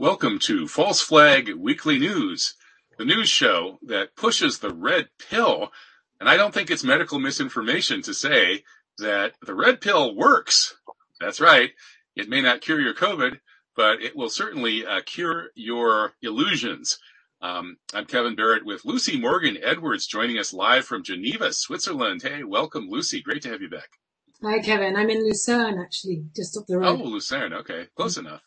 Welcome to False Flag Weekly News, the news show that pushes the red pill. And I don't think it's medical misinformation to say that the red pill works. That's right. It may not cure your COVID, but it will certainly uh, cure your illusions. Um, I'm Kevin Barrett with Lucy Morgan Edwards joining us live from Geneva, Switzerland. Hey, welcome, Lucy. Great to have you back. Hi, Kevin. I'm in Lucerne, actually, just up the road. Oh, Lucerne. Okay. Close enough.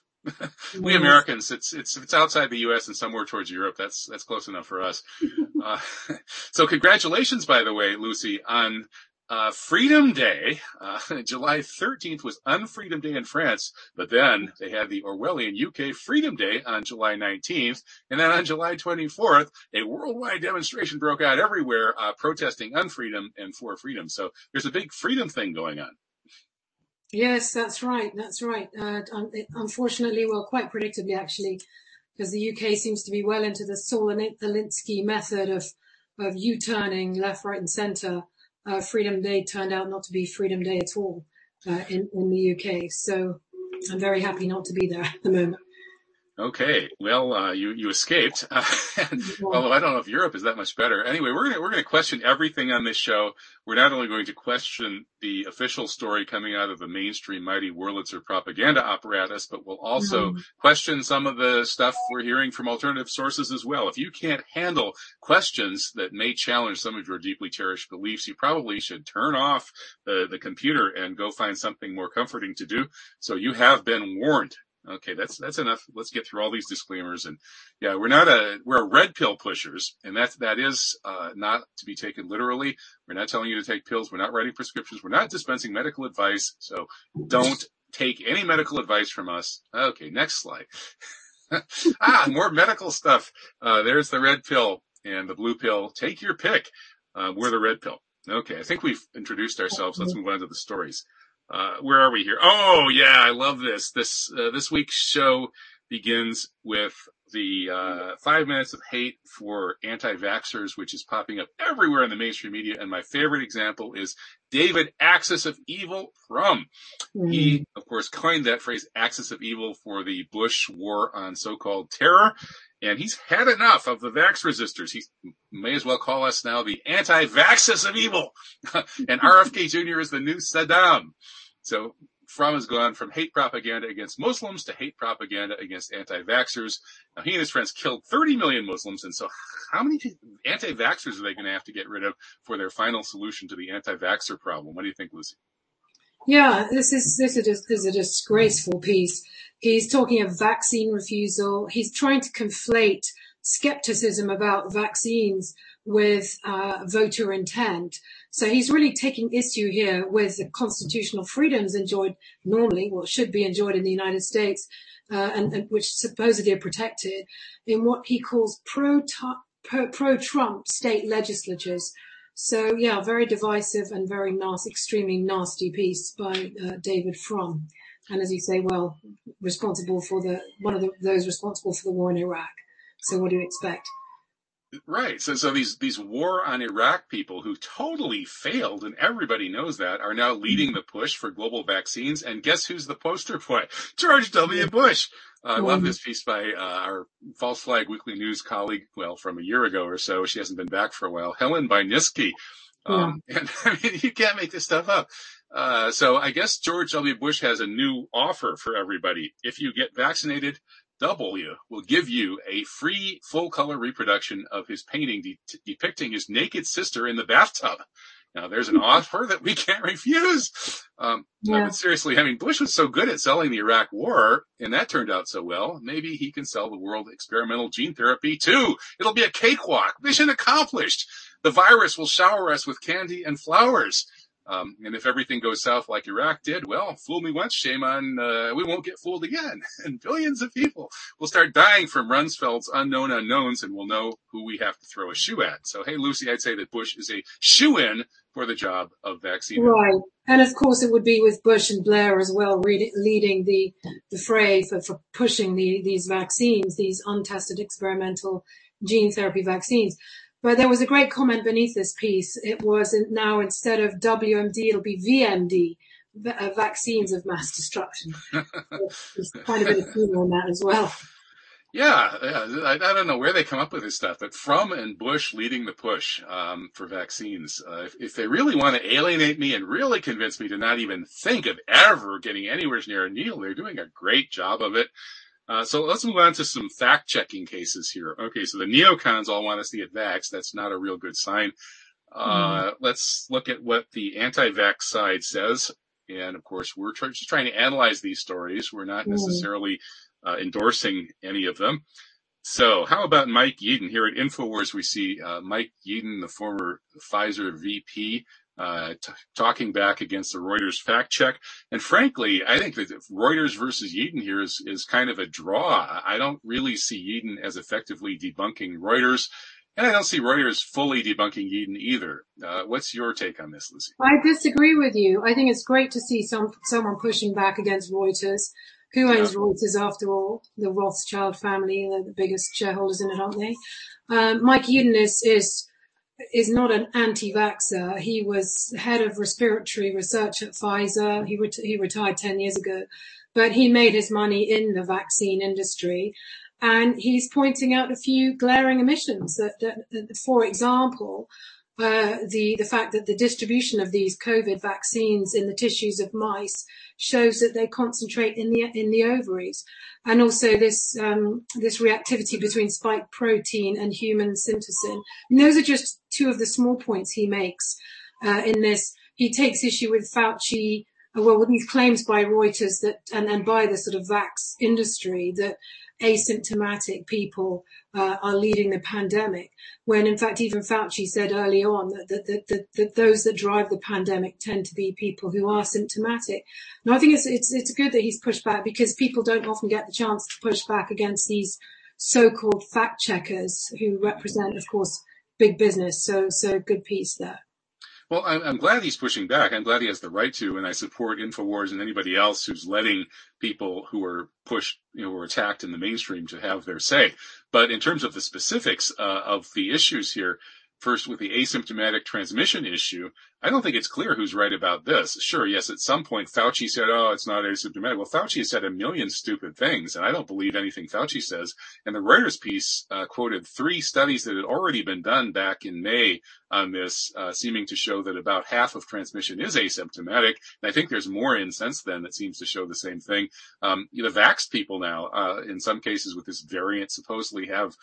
We Americans, it's it's it's outside the U.S. and somewhere towards Europe. That's that's close enough for us. Uh, so congratulations, by the way, Lucy, on uh, Freedom Day. Uh, July 13th was Unfreedom Day in France, but then they had the Orwellian UK Freedom Day on July 19th, and then on July 24th, a worldwide demonstration broke out everywhere, uh, protesting unfreedom and for freedom. So there's a big freedom thing going on. Yes, that's right. That's right. Uh, unfortunately, well, quite predictably, actually, because the UK seems to be well into the Saul Alinsky method of of U-turning left, right, and centre. Uh, Freedom Day turned out not to be Freedom Day at all uh, in in the UK. So I'm very happy not to be there at the moment. Okay, well, uh, you you escaped. although I don't know if Europe is that much better. Anyway, we're gonna we're gonna question everything on this show. We're not only going to question the official story coming out of the mainstream mighty Wurlitzer propaganda apparatus, but we'll also mm-hmm. question some of the stuff we're hearing from alternative sources as well. If you can't handle questions that may challenge some of your deeply cherished beliefs, you probably should turn off the the computer and go find something more comforting to do. So you have been warned. Okay, that's that's enough. Let's get through all these disclaimers. And yeah, we're not a we're a red pill pushers, and that that is uh, not to be taken literally. We're not telling you to take pills. We're not writing prescriptions. We're not dispensing medical advice. So don't take any medical advice from us. Okay, next slide. ah, more medical stuff. Uh, there's the red pill and the blue pill. Take your pick. Uh, we're the red pill. Okay, I think we've introduced ourselves. Let's move on to the stories. Uh, where are we here? Oh yeah, I love this. This uh, this week's show begins with the uh, five minutes of hate for anti-vaxxers, which is popping up everywhere in the mainstream media. And my favorite example is David Axis of Evil Frum. Mm. He, of course, coined that phrase "Axis of Evil" for the Bush war on so-called terror. And he's had enough of the vax resistors. He may as well call us now the anti-vaxxers of evil. and RFK Jr. is the new Saddam. So Frum has gone from hate propaganda against Muslims to hate propaganda against anti-vaxxers. Now he and his friends killed 30 million Muslims. And so how many anti-vaxxers are they going to have to get rid of for their final solution to the anti-vaxxer problem? What do you think, Lucy? Yeah, this is, this is, a disgraceful piece. He's talking of vaccine refusal. He's trying to conflate skepticism about vaccines with uh, voter intent. So he's really taking issue here with the constitutional freedoms enjoyed normally, what should be enjoyed in the United States, uh, and, and, which supposedly are protected in what he calls pro pro Trump state legislatures. So yeah, very divisive and very nasty, extremely nasty piece by uh, David Frum and as you say, well, responsible for the one of the, those responsible for the war in Iraq. So what do you expect? Right. So, so these, these war on Iraq people who totally failed, and everybody knows that, are now leading the push for global vaccines. And guess who's the poster boy? George W. Bush. Uh, I love this piece by uh, our False Flag Weekly News colleague, well, from a year ago or so. She hasn't been back for a while. Helen Buyniski. Um, yeah. and I mean, you can't make this stuff up. Uh, so I guess George W. Bush has a new offer for everybody. If you get vaccinated, W will give you a free full color reproduction of his painting de- depicting his naked sister in the bathtub. Now there's an offer that we can't refuse. Um, yeah. but seriously, I mean, Bush was so good at selling the Iraq war and that turned out so well. Maybe he can sell the world experimental gene therapy too. It'll be a cakewalk. Mission accomplished. The virus will shower us with candy and flowers. Um, and if everything goes south like Iraq did, well, fool me once, shame on, uh, we won't get fooled again. And billions of people will start dying from Rumsfeld's unknown unknowns and we'll know who we have to throw a shoe at. So, hey, Lucy, I'd say that Bush is a shoe in for the job of vaccine. Right. And of course it would be with Bush and Blair as well, leading the, the fray for, for pushing the, these vaccines, these untested experimental gene therapy vaccines. But there was a great comment beneath this piece. It was now instead of WMD, it'll be VMD, uh, vaccines of mass destruction. There's quite a bit of humor on that as well. Yeah, yeah. I, I, don't know where they come up with this stuff, but Frum and Bush leading the push um, for vaccines. Uh, if, if, they really want to alienate me and really convince me to not even think of ever getting anywhere near a needle, they're doing a great job of it. Uh, so let's move on to some fact checking cases here. Okay, so the neocons all want us to get vaxxed. That's not a real good sign. Uh, mm. Let's look at what the anti-vax side says. And of course, we're tr- just trying to analyze these stories. We're not mm. necessarily uh, endorsing any of them. So how about Mike Yeadon here at InfoWars? We see uh, Mike Yeadon, the former Pfizer VP, uh, t- talking back against the Reuters fact check. And frankly, I think that Reuters versus Yeadon here is, is kind of a draw. I don't really see Yeadon as effectively debunking Reuters. And I don't see Reuters fully debunking Yeadon either. Uh, what's your take on this, Lizzie? I disagree with you. I think it's great to see some someone pushing back against Reuters. Who owns yeah. Reuters after all? The Rothschild family, they're the biggest shareholders in it, aren't they? Um, Mike Yeadon is, is is not an anti-vaxxer. He was head of respiratory research at Pfizer. He, ret- he retired 10 years ago, but he made his money in the vaccine industry. And he's pointing out a few glaring omissions that, that, that for example, uh, the the fact that the distribution of these COVID vaccines in the tissues of mice shows that they concentrate in the in the ovaries, and also this um, this reactivity between spike protein and human syncytin. And those are just two of the small points he makes uh, in this. He takes issue with Fauci. Uh, well, with these claims by Reuters that, and, and by the sort of vax industry that asymptomatic people uh, are leading the pandemic, when in fact even Fauci said early on that, that, that, that, that those that drive the pandemic tend to be people who are symptomatic. Now I think it's, it's, it's good that he's pushed back because people don't often get the chance to push back against these so-called fact checkers who represent, of course, big business. So, so good piece there. Well, I'm, I'm, glad he's pushing back. I'm glad he has the right to, and I support Infowars and anybody else who's letting people who are pushed, you know, who are attacked in the mainstream to have their say. But in terms of the specifics uh, of the issues here, First, with the asymptomatic transmission issue, I don't think it's clear who's right about this. Sure, yes, at some point Fauci said, oh, it's not asymptomatic. Well, Fauci has said a million stupid things, and I don't believe anything Fauci says. And the Reuters piece uh, quoted three studies that had already been done back in May on this, uh, seeming to show that about half of transmission is asymptomatic. And I think there's more in since then that seems to show the same thing. Um, the vaxxed people now, uh, in some cases with this variant, supposedly have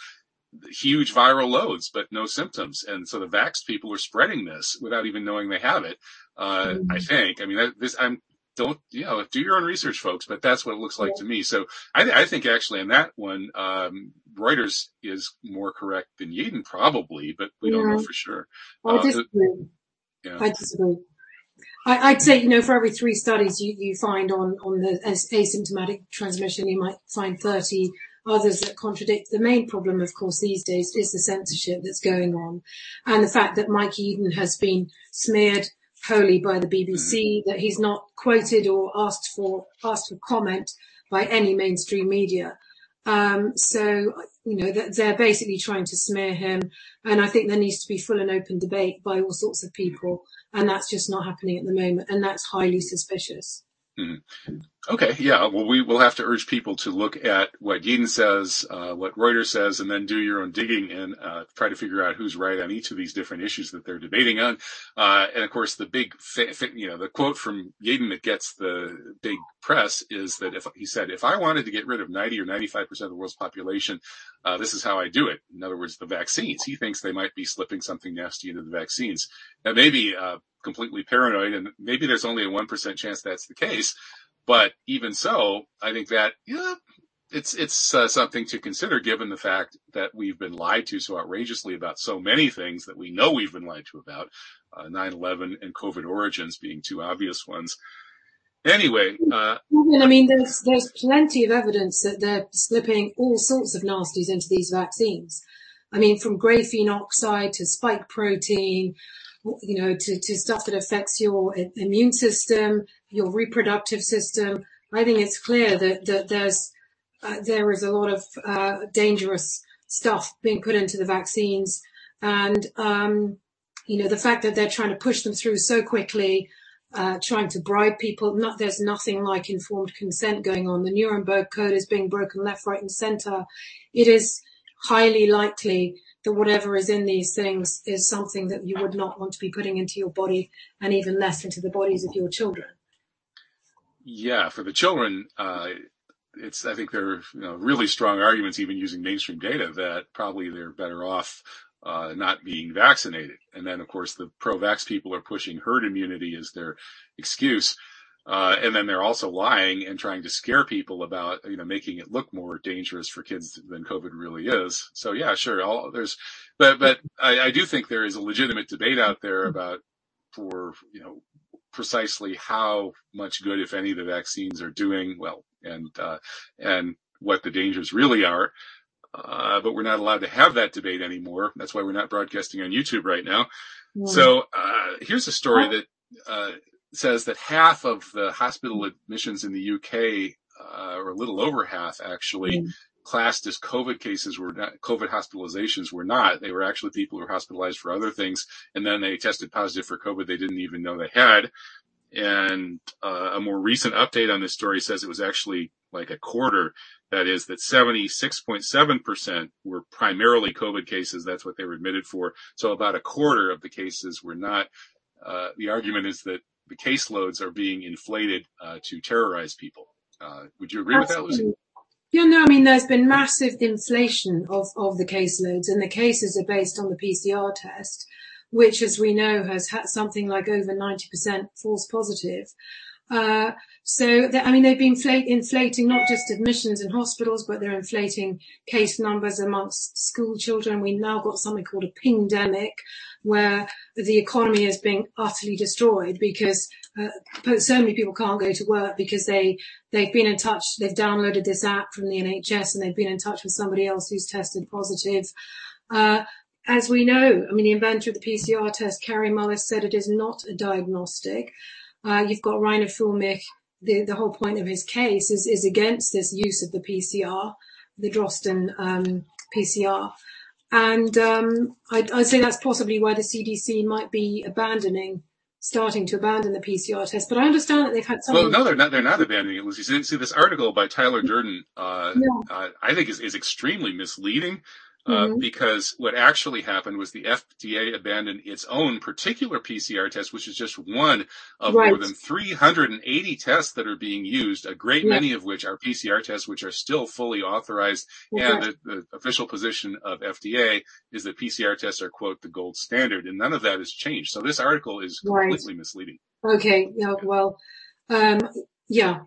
huge viral loads, but no symptoms. And so the vaxxed people are spreading this without even knowing they have it. Uh, mm-hmm. I think, I mean, this, I'm, don't, you know, do your own research, folks, but that's what it looks like yeah. to me. So I, I, think actually in that one, um, Reuters is more correct than Yeadon probably, but we yeah. don't know for sure. I uh, disagree. Yeah. I disagree. I, would say, you know, for every three studies you, you find on, on the asymptomatic transmission, you might find 30 others that contradict. The main problem, of course, these days is the censorship that's going on and the fact that Mike Yeadon has been smeared wholly by the BBC, that he's not quoted or asked for, asked for comment by any mainstream media. Um, so, you know, they're basically trying to smear him. And I think there needs to be full and open debate by all sorts of people. And that's just not happening at the moment. And that's highly suspicious. Mm-hmm. Okay, yeah. Well, we will have to urge people to look at what Yeadon says, uh, what Reuters says, and then do your own digging and uh, try to figure out who's right on each of these different issues that they're debating on. Uh, and of course, the big, fa- fa- you know, the quote from Yeadon that gets the big press is that if he said, "If I wanted to get rid of 90 or 95 percent of the world's population, uh, this is how I do it." In other words, the vaccines. He thinks they might be slipping something nasty into the vaccines. Now, maybe uh, completely paranoid, and maybe there's only a 1% chance that's the case. But even so, I think that, yeah, it's, it's uh, something to consider given the fact that we've been lied to so outrageously about so many things that we know we've been lied to about, uh, 9-11 and COVID origins being two obvious ones. Anyway, uh, I mean, there's there's plenty of evidence that they're slipping all sorts of nasties into these vaccines. I mean, from graphene oxide to spike protein, you know, to, to stuff that affects your immune system, your reproductive system. I think it's clear that, that there's, uh, there is a lot of, uh, dangerous stuff being put into the vaccines. And, um, you know, the fact that they're trying to push them through so quickly, uh, trying to bribe people. Not, there's nothing like informed consent going on. The Nuremberg Code is being broken left, right, and center. It is highly likely that whatever is in these things is something that you would not want to be putting into your body and even less into the bodies of your children. Yeah, for the children, uh, it's, I think there are you know, really strong arguments, even using mainstream data, that probably they're better off uh, not being vaccinated. And then, of course, the pro-vax people are pushing herd immunity as their excuse. Uh, and then they're also lying and trying to scare people about, you know, making it look more dangerous for kids than COVID really is. So yeah, sure. All there's, but, but I, I do think there is a legitimate debate out there about for, you know, precisely how much good, if any, the vaccines are doing. Well, and, uh, and what the dangers really are. Uh, but we're not allowed to have that debate anymore. That's why we're not broadcasting on YouTube right now. Yeah. So, uh, here's a story that, uh, says that half of the hospital admissions in the UK, uh, or a little over half actually, mm. classed as COVID cases were not, COVID hospitalizations were not. They were actually people who were hospitalized for other things, and then they tested positive for COVID they didn't even know they had. And uh, a more recent update on this story says it was actually like a quarter. That is that 76.7% were primarily COVID cases. That's what they were admitted for. So about a quarter of the cases were not. Uh, the argument is that the caseloads are being inflated uh, to terrorize people. Uh, would you agree Absolutely. with that, Lucy? Yeah, no, I mean, there's been massive inflation of, of the caseloads and the cases are based on the PCR test, which as we know has had something like over 90% false positive. Uh, so, I mean, they've been inflate, inflating not just admissions in hospitals, but they're inflating case numbers amongst school children. We now got something called a pingdemic, where the economy is being utterly destroyed because uh, so many people can't go to work because they they've been in touch, they've downloaded this app from the NHS and they've been in touch with somebody else who's tested positive. Uh, as we know, I mean, the inventor of the PCR test, Kary Mullis, said it is not a diagnostic. Uh, you've got Reiner Fuellmich the, the whole point of his case is, is against this use of the PCR, the Drosten um, PCR. And um, I'd, I'd, say that's possibly why the CDC might be abandoning, starting to abandon the PCR test. But I understand that they've had some. Well, no, they're not. They're not abandoning it, Lucy. See, this article by Tyler Durden, uh, yeah. uh, I think is, is extremely misleading. Uh, mm-hmm. because what actually happened was the FDA abandoned its own particular PCR test, which is just one of right. more than 380 tests that are being used, a great yeah. many of which are PCR tests, which are still fully authorized. And the, the, official position of FDA is that PCR tests are, quote, the gold standard, and none of that has changed. So this article is completely right. misleading. Okay. Yeah. Well, um, yeah.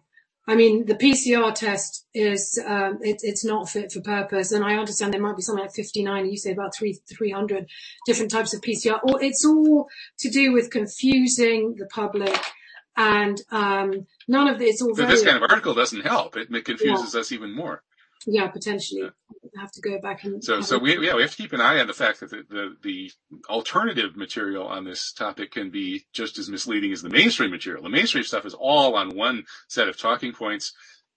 I mean, the PCR test is, um, it, it's not fit for purpose. And I understand there might be something like 59, you say about three, 300 different types of PCR. Or it's all to do with confusing the public and, um, none of this, all very, This kind of article doesn't help. It, it confuses yeah. us even more. Yeah, potentially. Yeah have to go back and. So, so we, yeah, we have to keep an eye on the fact that the, the, the, alternative material on this topic can be just as misleading as the mainstream material. The mainstream stuff is all on one set of talking points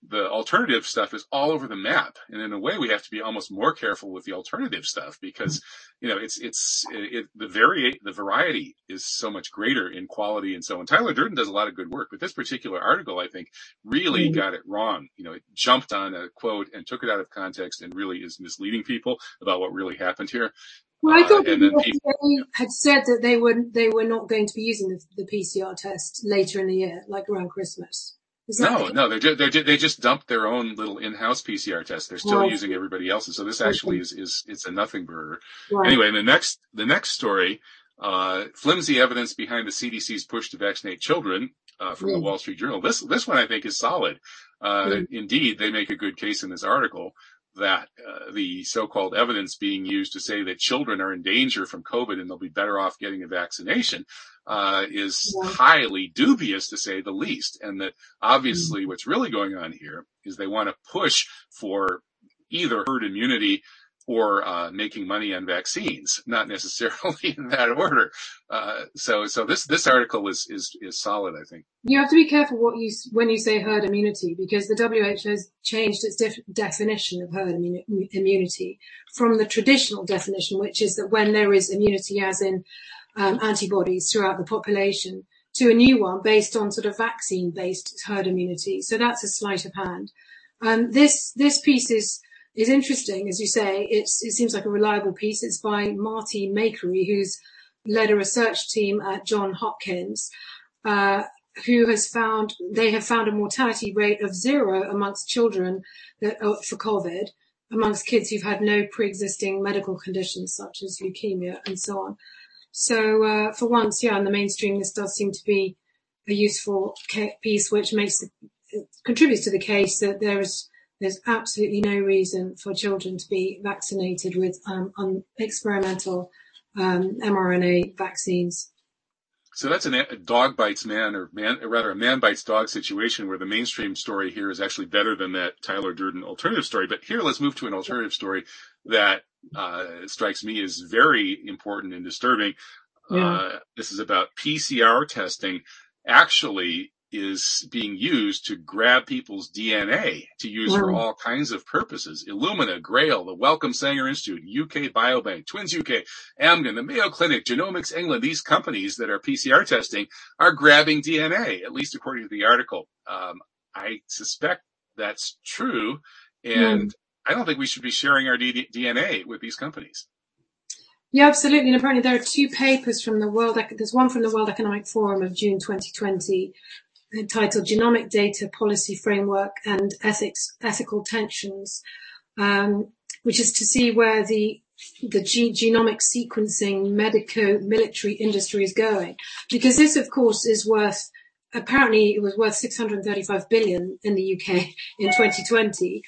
the alternative stuff is all over the map. And in a way, we have to be almost more careful with the alternative stuff because, you know, it's, it's, it, the vari, the variety is so much greater in quality and so on. Tyler Durden does a lot of good work, but this particular article, I think, really mm-hmm. got it wrong. You know, it jumped on a quote and took it out of context and really is misleading people about what really happened here. Well, I thought uh, people, had said that they were they were not going to be using the, the PCR test later in the year, like around Christmas. No, no, they just, they they just dumped their own little in-house PCR test. They're still using everybody else's. So this actually is, is, it's a nothing burger. Right. Anyway, the next, the next story, uh, flimsy evidence behind the CDC's push to vaccinate children, uh, from the Wall Street Journal. This, this one I think is solid. Uh, indeed, they make a good case in this article that uh, the so-called evidence being used to say that children are in danger from COVID and they'll be better off getting a vaccination uh, is yeah. highly dubious to say the least. And that obviously mm-hmm. what's really going on here is they want to push for either herd immunity or uh, making money on vaccines, not necessarily in that order. Uh, so, so this this article is is is solid, I think. You have to be careful what you when you say herd immunity because the WHO has changed its def- definition of herd immunity from the traditional definition, which is that when there is immunity, as in um, antibodies throughout the population, to a new one based on sort of vaccine-based herd immunity. So that's a sleight of hand. Um, this this piece is is interesting, as you say. It seems like a reliable piece. It's by Marty Makary, who's led a research team at John Hopkins, uh, who has found they have found a mortality rate of zero amongst children that, uh, for COVID, amongst kids who've had no pre-existing medical conditions such as leukemia and so on. So uh, for once, yeah, in the mainstream, this does seem to be a useful piece which makes contributes to the case that there is there's absolutely no reason for children to be vaccinated with um, experimental um, mRNA vaccines. So that's a dog bites man, or man, or rather a man bites dog situation where the mainstream story here is actually better than that Tyler Durden alternative story. But here, let's move to an alternative story that uh, strikes me as very important and disturbing. Yeah. Uh, this is about PCR testing actually is being used to grab people's DNA to use for all kinds of purposes. Illumina, Grail, the Wellcome Sanger Institute, UK Biobank, Twins UK, Amgen, the Mayo Clinic, Genomics England, these companies that are PCR testing are grabbing DNA, at least according to the article. Um, I suspect that's true. And mm. I don't think we should be sharing our D- DNA with these companies. Yeah, absolutely. And apparently there are two papers from the World, there's one from the World Economic Forum of June 2020 titled Genomic Data Policy Framework and Ethics, Ethical Tensions, um, which is to see where the the ge- genomic sequencing medico military industry is going. Because this, of course, is worth, apparently it was worth 635 billion in the UK in 2020.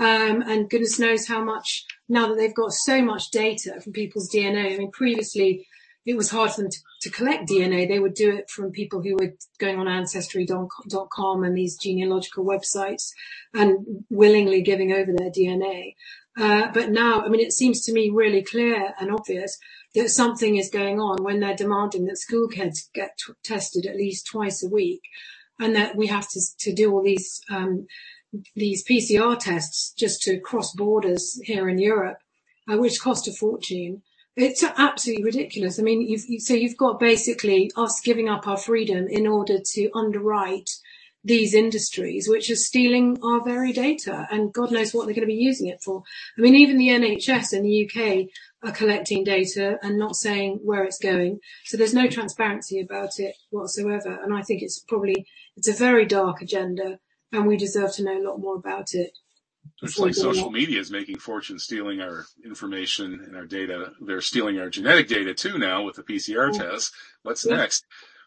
Um, and goodness knows how much now that they've got so much data from people's DNA. I mean, previously it was hard for them to, to collect DNA. They would do it from people who were going on ancestry.com and these genealogical websites and willingly giving over their DNA. Uh, but now, I mean, it seems to me really clear and obvious that something is going on when they're demanding that school kids get t- tested at least twice a week and that we have to, to do all these, um, these PCR tests just to cross borders here in Europe, uh, which cost a fortune. It's absolutely ridiculous. I mean, you've, so you've got basically us giving up our freedom in order to underwrite these industries, which are stealing our very data, and God knows what they're going to be using it for. I mean, even the NHS in the UK are collecting data and not saying where it's going, so there's no transparency about it whatsoever. And I think it's probably it's a very dark agenda, and we deserve to know a lot more about it. It's like social media is making fortunes stealing our information and our data. They're stealing our genetic data too now with the PCR test. What's yeah. next?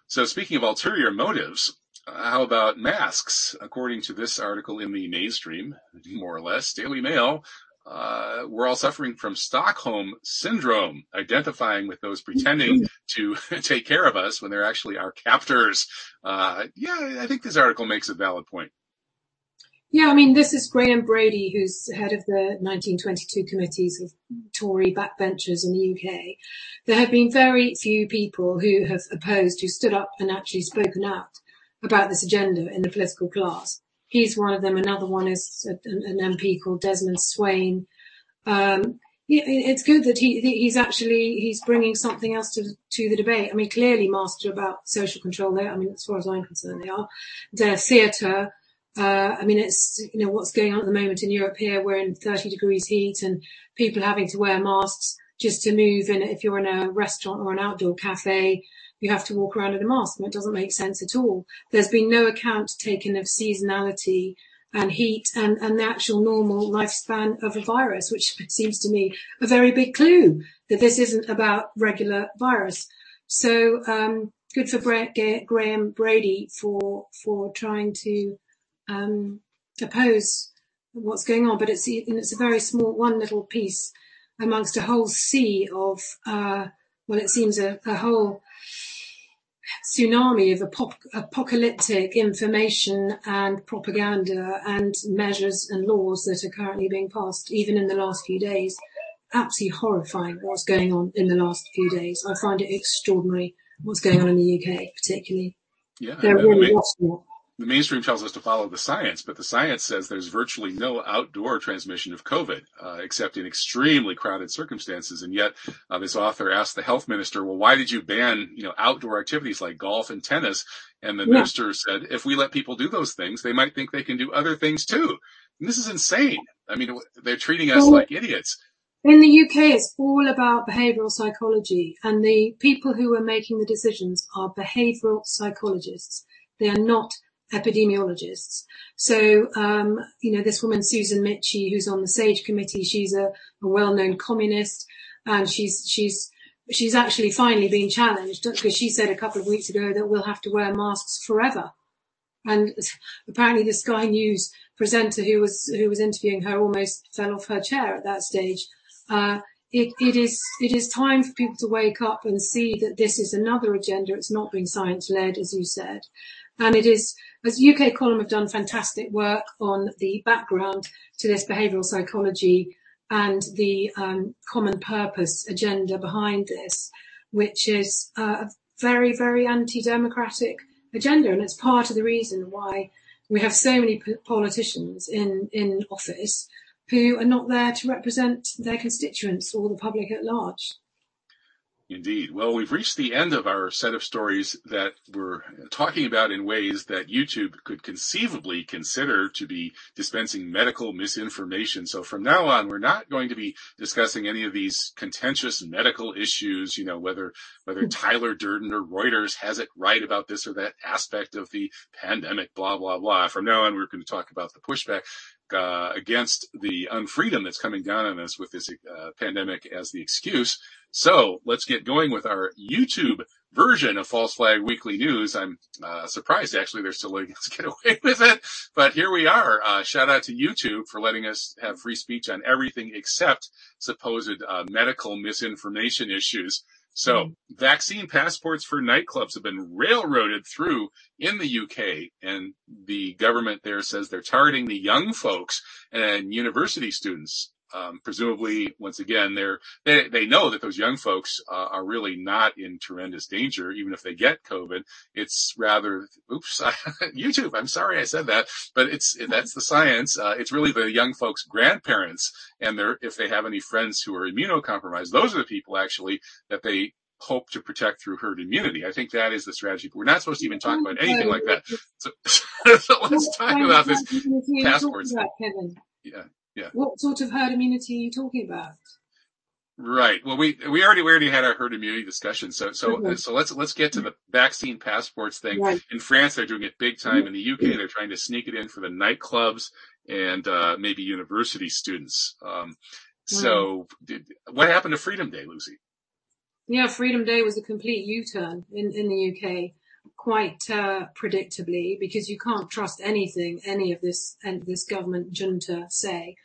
So speaking of ulterior motives, uh, how about masks? According to this article in the mainstream, more or less, Daily Mail, uh, we're all suffering from Stockholm syndrome, identifying with those pretending to take care of us when they're actually our captors. Uh, yeah, I think this article makes a valid point. Yeah, I mean, this is Graham Brady, who's head of the 1922 committees of Tory backbenchers in the UK. There have been very few people who have opposed, who stood up and actually spoken out about this agenda in the political class. He's one of them. Another one is an, MP called Desmond Swayne. Um, it's good that he he's actually he's bringing something else to to the debate. I mean, clearly, master about social control. There, I mean, as far as I'm concerned, they are. Their theatre uh, I mean, it's, you know, what's going on at the moment in Europe here. We're in 30 degrees heat and people having to wear masks just to move in. If you're in a restaurant or an outdoor cafe, you have to walk around in a mask and it doesn't make sense at all. There's been no account taken of seasonality and heat and, and the actual normal lifespan of a virus, which seems to me a very big clue that this isn't about regular virus. So, um, good for Graham Brady for, for trying to um, oppose what's going on, but it's it's a very small one little piece amongst a whole sea of uh, well, it seems a, a whole tsunami of ap- apocalyptic information and propaganda and measures and laws that are currently being passed, even in the last few days. Absolutely horrifying what's going on in the last few days. I find it extraordinary what's going on in the UK, particularly. Yeah, They're really watching it the mainstream tells us to follow the science, but the science says there's virtually no outdoor transmission of COVID, uh, except in extremely crowded circumstances. And yet, uh, this author asked the health minister, well, why did you ban, you know, outdoor activities like golf and tennis? And the yeah. minister said, if we let people do those things, they might think they can do other things too. And this is insane. I mean, they're treating us well, like idiots. In the UK, it's all about behavioral psychology and the people who are making the decisions are behavioral psychologists. They are not epidemiologists. So, um, you know, this woman, Susan Michie, who's on the SAGE committee, she's a, a well-known communist and she's, she's, she's actually finally been challenged because she said a couple of weeks ago that we'll have to wear masks forever. And apparently the Sky News presenter who was, who was interviewing her almost fell off her chair at that stage. Uh, it, it is it is time for people to wake up and see that this is another agenda. It's not being science led, as you said, and it is as UK Column have done fantastic work on the background to this behavioural psychology and the um, common purpose agenda behind this, which is a very very anti-democratic agenda, and it's part of the reason why we have so many politicians in in office who are not there to represent their constituents or the public at large. Indeed. Well, we've reached the end of our set of stories that we're talking about in ways that YouTube could conceivably consider to be dispensing medical misinformation. So from now on, we're not going to be discussing any of these contentious medical issues, you know, whether, whether Tyler Durden or Reuters has it right about this or that aspect of the pandemic, blah, blah, blah. From now on, we're going to talk about the pushback uh, against the unfreedom that's coming down on us with this uh, pandemic as the excuse. So let's get going with our YouTube version of False Flag Weekly News. I'm uh, surprised actually they're still letting us get away with it, but here we are. Uh, shout out to YouTube for letting us have free speech on everything except supposed uh, medical misinformation issues. So mm. vaccine passports for nightclubs have been railroaded through in the UK and the government there says they're targeting the young folks and university students. Um, presumably, once again, they're, they, they know that those young folks uh, are really not in tremendous danger, even if they get COVID. It's rather, oops, YouTube. I'm sorry I said that, but it's, that's the science. Uh, it's really the young folks' grandparents and their, if they have any friends who are immunocompromised, those are the people actually that they hope to protect through herd immunity. I think that is the strategy. We're not supposed to even talk about anything like that. So, so let's talk about this passports. Yeah. Yeah. What sort of herd immunity are you talking about? Right. Well, we we already we already had our herd immunity discussion. So so okay. so let's let's get to the vaccine passports thing. Right. In France, they're doing it big time. In the UK, they're trying to sneak it in for the nightclubs and uh, maybe university students. Um, so, did, what happened to Freedom Day, Lucy? Yeah, Freedom Day was a complete U-turn in in the UK quite uh, predictably because you can't trust anything any of this and this government junta say.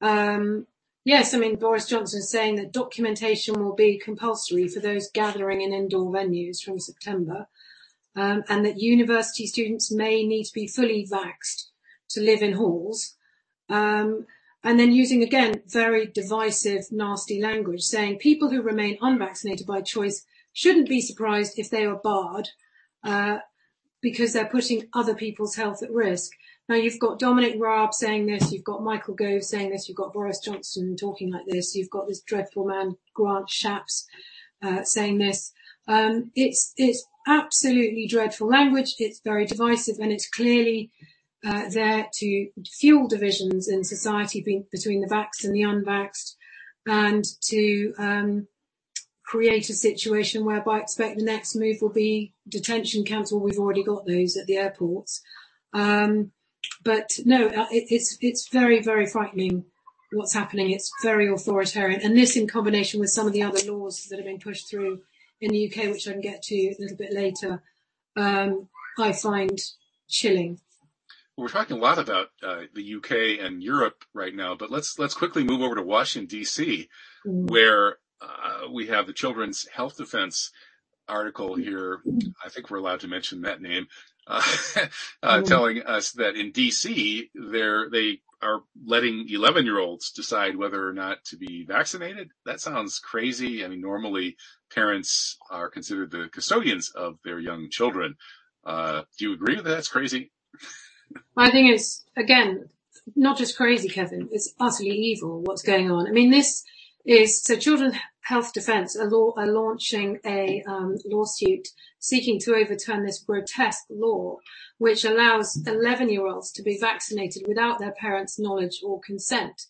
Um, yes, I mean Boris Johnson is saying that documentation will be compulsory for those gathering in indoor venues from September, um, and that university students may need to be fully vaxed to live in halls. Um, and then using again very divisive, nasty language, saying people who remain unvaccinated by choice shouldn't be surprised if they are barred uh, because they're putting other people's health at risk. Now you've got Dominic Raab saying this, you've got Michael Gove saying this, you've got Boris Johnson talking like this, you've got this dreadful man Grant Shapps uh, saying this. Um, it's it's absolutely dreadful language. It's very divisive, and it's clearly uh, there to fuel divisions in society be- between the vaxxed and the unvaxxed, and to um, create a situation whereby I expect the next move will be detention camps. Well, we've already got those at the airports. Um, but no, uh, it, it's it's very very frightening what's happening. It's very authoritarian, and this in combination with some of the other laws that have been pushed through in the UK, which I can get to a little bit later, um, I find chilling. We're talking a lot about uh, the UK and Europe right now, but let's let's quickly move over to Washington D.C., mm. where uh, we have the Children's Health Defense article here. I think we're allowed to mention that name, uh, uh, telling us that in DC, they're, they are letting 11 year olds decide whether or not to be vaccinated. That sounds crazy. I mean, normally parents are considered the custodians of their young children. Uh, do you agree that that's crazy? I think it's again not just crazy, Kevin. It's utterly evil what's going on. I mean, this is so Children's Health Defence are, law, are launching a um, lawsuit seeking to overturn this grotesque law, which allows 11 year olds to be vaccinated without their parents' knowledge or consent.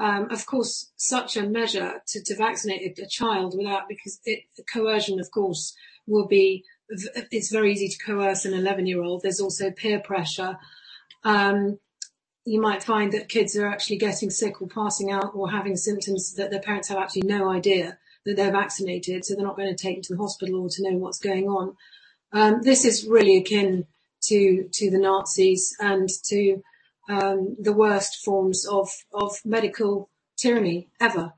Um, of course, such a measure to, to vaccinate a, a, child without, because it, coercion, of course, will be, it's very easy to coerce an 11 year old. There's also peer pressure. Um, you might find that kids are actually getting sick or passing out or having symptoms that their parents have actually no idea that they're vaccinated, so they're not going to take them to the hospital or to know what's going on. Um, this is really akin to to the Nazis and to um, the worst forms of of medical tyranny ever.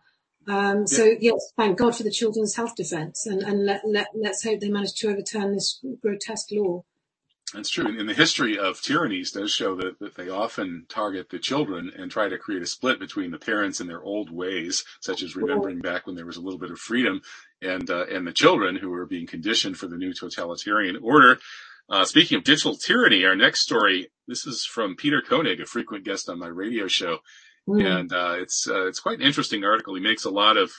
Um, so yes, thank God for the Children's Health Defence, and, and let, let, let's hope they manage to overturn this grotesque law. That's true. And the history of tyrannies does show that, that they often target the children and try to create a split between the parents and their old ways, such as remembering back when there was a little bit of freedom, and uh, and the children who are being conditioned for the new totalitarian order. Uh, speaking of digital tyranny, our next story. This is from Peter Koenig, a frequent guest on my radio show, mm. and uh, it's uh, it's quite an interesting article. He makes a lot of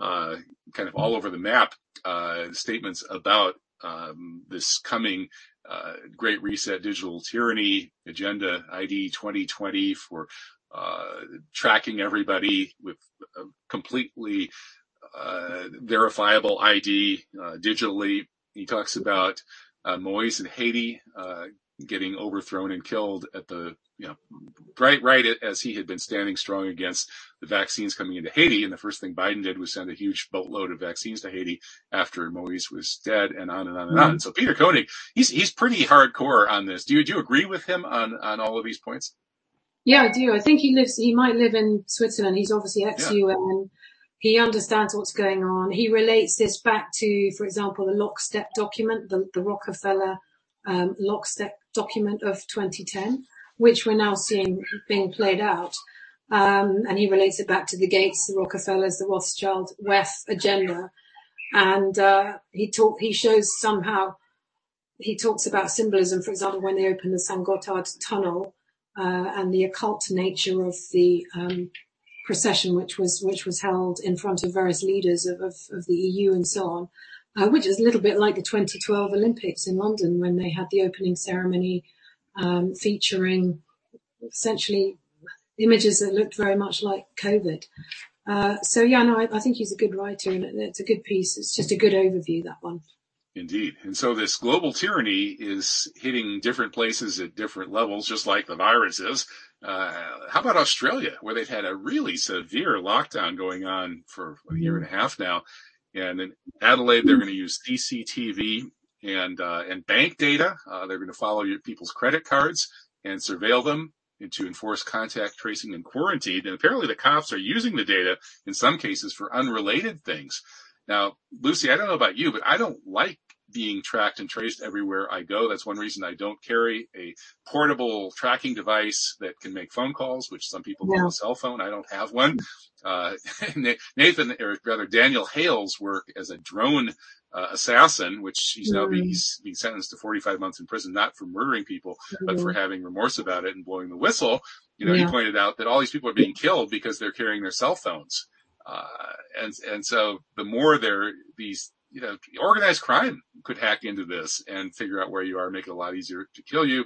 uh, kind of all over the map uh, statements about um, this coming uh, Great Reset Digital Tyranny Agenda ID 2020 for uh, tracking everybody with completely uh, verifiable ID uh, digitally. He talks about uh, Moise in Haiti uh, getting overthrown and killed at the you know, right, right as he had been standing strong against the vaccines coming into Haiti. And the first thing Biden did was send a huge boatload of vaccines to Haiti after Moise was dead and on and on and mm-hmm. on. So Peter Koenig, he's, he's pretty hardcore on this. Do you, do you agree with him on, on all of these points? Yeah, I do. I think he lives, he might live in Switzerland. He's obviously ex-UN. Yeah. He understands what's going on. He relates this back to, for example, the lockstep document, the, the Rockefeller um, lockstep document of 2010 which we're now seeing being played out. Um, and he relates it back to the Gates, the Rockefellers, the Rothschild, WEF agenda. And uh, he talk, he shows somehow he talks about symbolism. For example, when they opened the St. Gotthard tunnel uh, and the occult nature of the um, procession, which was which was held in front of various leaders of, of, of the EU and so on, uh, which is a little bit like the 2012 Olympics in London when they had the opening ceremony um, featuring essentially images that looked very much like COVID. Uh, so yeah, no, I, I, think he's a good writer and it's a good piece. It's just a good overview, that one. Indeed. And so this global tyranny is hitting different places at different levels, just like the virus is. Uh, how about Australia, where they've had a really severe lockdown going on for a year and a half now? And in Adelaide, they're going to use CCTV and uh, and bank data. Uh, they're going to follow your people's credit cards and surveil them and to enforce contact tracing and quarantine. And apparently the cops are using the data in some cases for unrelated things. Now, Lucy, I don't know about you, but I don't like being tracked and traced everywhere I go. That's one reason I don't carry a portable tracking device that can make phone calls, which some people yeah. call a cell phone. I don't have one. Uh, Nathan, or rather Daniel Hale's work as a drone uh, assassin, which he's now being, mm. being sentenced to 45 months in prison, not for murdering people, mm-hmm. but for mm. having remorse about it and blowing the whistle. You know, yeah. he pointed out that all these people are being killed because they're carrying their cell phones. Uh, and, and so the more there, these, you know, organized crime could hack into this and figure out where you are, make it a lot easier to kill you.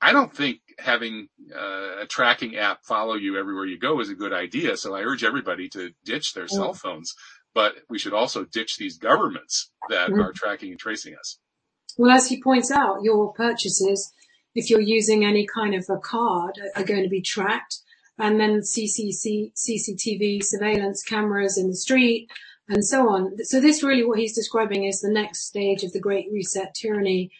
I don't think having uh, a tracking app follow you everywhere you go is a good idea. So I urge everybody to ditch their cell phones but we should also ditch these governments that mm-hmm. are tracking and tracing us. Well, as he points out, your purchases, if you're using any kind of a card, are going to be tracked. And then CCC, CCTV surveillance cameras in the street and so on. So this really what he's describing is the next stage of the Great Reset tyranny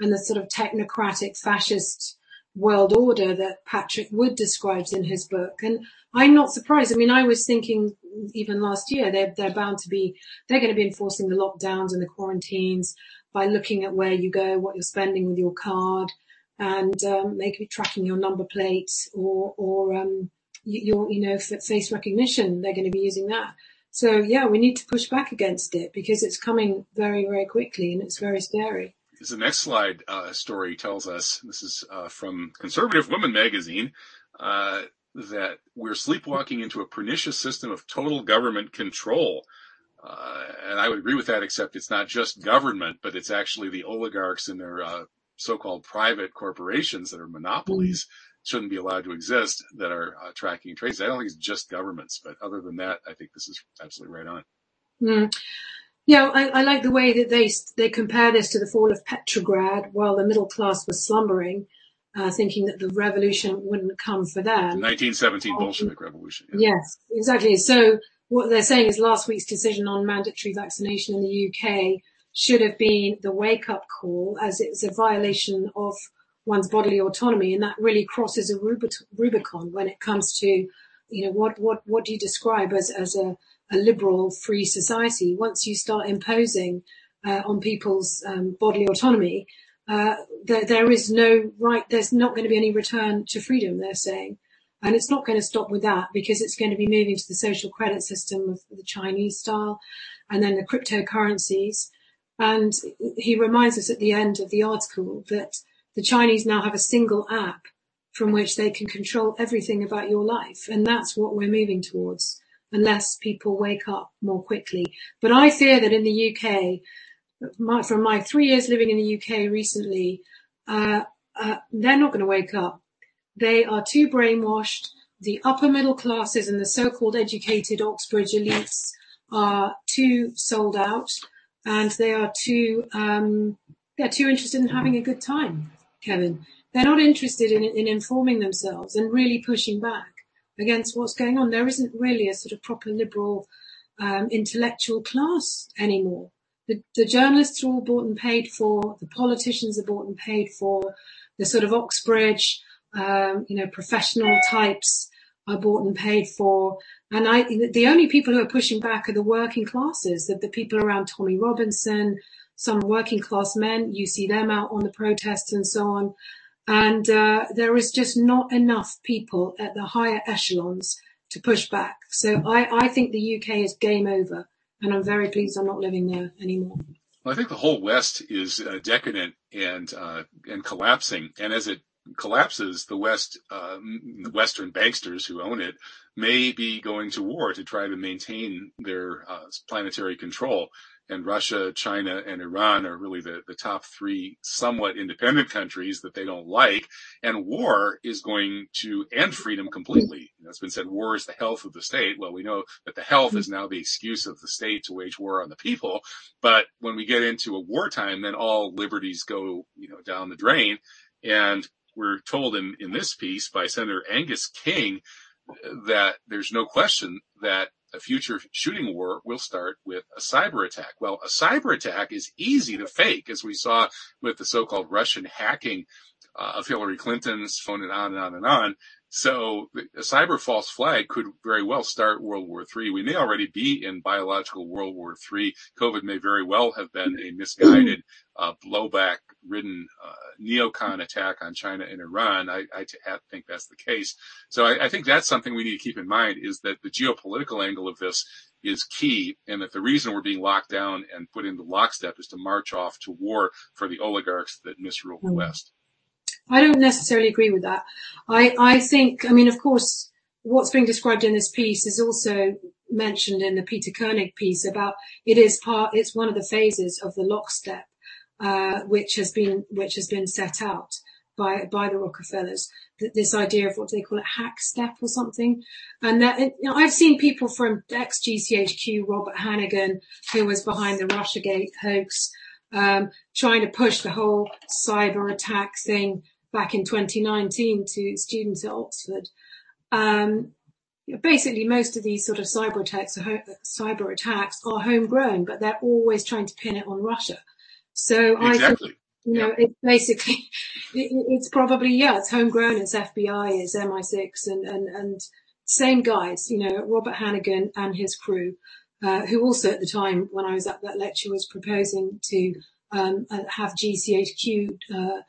and the sort of technocratic fascist world order that Patrick Wood describes in his book. And I'm not surprised. I mean, I was thinking even last year, they're, they're bound to be, they're going to be enforcing the lockdowns and the quarantines by looking at where you go, what you're spending with your card and, um, maybe tracking your number plate or, or, um, your, you know, face recognition. They're going to be using that. So yeah, we need to push back against it because it's coming very, very quickly and it's very scary. As the next slide uh, story tells us, this is uh, from Conservative Woman magazine, uh, that we're sleepwalking into a pernicious system of total government control. Uh, and I would agree with that, except it's not just government, but it's actually the oligarchs and their uh, so-called private corporations that are monopolies shouldn't be allowed to exist that are uh, tracking trades. I don't think it's just governments, but other than that, I think this is absolutely right on. Mm. Yeah, I, I, like the way that they they compare this to the fall of Petrograd while the middle class was slumbering, uh, thinking that the revolution wouldn't come for them. The 1917 Bolshevik Revolution. Yeah. Yes, exactly. So what they're saying is last week's decision on mandatory vaccination in the UK should have been the wake up call as it's a violation of one's bodily autonomy. And that really crosses a Rubicon when it comes to, you know, what, what, what do you describe as, as a, a liberal free society? Once you start imposing uh, on people's um, bodily autonomy, uh, there, there is no right, there's not going to be any return to freedom, they're saying. And it's not going to stop with that because it's going to be moving to the social credit system of the Chinese style and then the cryptocurrencies. And he reminds us at the end of the article that the Chinese now have a single app from which they can control everything about your life. And that's what we're moving towards unless people wake up more quickly. But I fear that in the UK, my, from my three years living in the UK recently, uh, uh, they're not going to wake up. They are too brainwashed. The upper middle classes and the so-called educated Oxbridge elites are too sold out and they are too, um, they're too interested in having a good time. Kevin. They're not interested in, in informing themselves and really pushing back against what's going on. There isn't really a sort of proper liberal um, intellectual class anymore. The, the, journalists are all bought and paid for. The politicians are bought and paid for. The sort of Oxbridge, um, you know, professional types are bought and paid for. And I, the only people who are pushing back are the working classes, the, the people around Tommy Robinson, some working class men. You see them out on the protests and so on. And uh, there is just not enough people at the higher echelons to push back. So I, I think the UK is game over, and I'm very pleased I'm not living there anymore. Well, I think the whole West is uh, decadent and uh, and collapsing, and as it collapses, the West, uh, the Western banksters who own it may be going to war to try to maintain their uh, planetary control and Russia, China, and Iran are really the, the top three somewhat independent countries that they don't like. And war is going to end freedom completely. It's been said war is the health of the state. Well, we know that the health is now the excuse of the state to wage war on the people. But when we get into a wartime, then all liberties go, you know, down the drain. And we're told in, in this piece by Senator Angus King that there's no question that a future shooting war will start with a cyber attack. Well, a cyber attack is easy to fake, as we saw with the so-called Russian hacking uh, of Hillary Clinton's phone and on and on and on. So a cyber false flag could very well start World War III. We may already be in biological World War III. COVID may very well have been a misguided, uh, blowback ridden, uh, neocon attack on China and Iran. I, I t- I think that's the case. So I, I think that's something we need to keep in mind is that the geopolitical angle of this is key and that the reason we're being locked down and put into lockstep is to march off to war for the oligarchs that misrule the hmm. West. I don't necessarily agree with that. I, I think, I mean, of course, what's being described in this piece is also mentioned in the Peter Koenig piece about it is part, it's one of the phases of the lockstep, uh, which has been, which has been set out by, by the Rockefellers. This idea of what do they call it, hack step or something. And that, you know, I've seen people from ex-GCHQ, Robert Hannigan, who was behind the Russiagate hoax, um, trying to push the whole cyber attack thing back in 2019 to students at Oxford. Um, basically, most of these sort of cyber attacks, are, cyber attacks are homegrown, but they're always trying to pin it on Russia. So exactly. I think, you know, yeah. it's basically, it, it's probably, yeah, it's homegrown, it's FBI, it's MI6 and, and, and same guys, you know, Robert Hannigan and his crew, uh, who also at the time when I was at that lecture was proposing to um, uh, have GCHQ uh,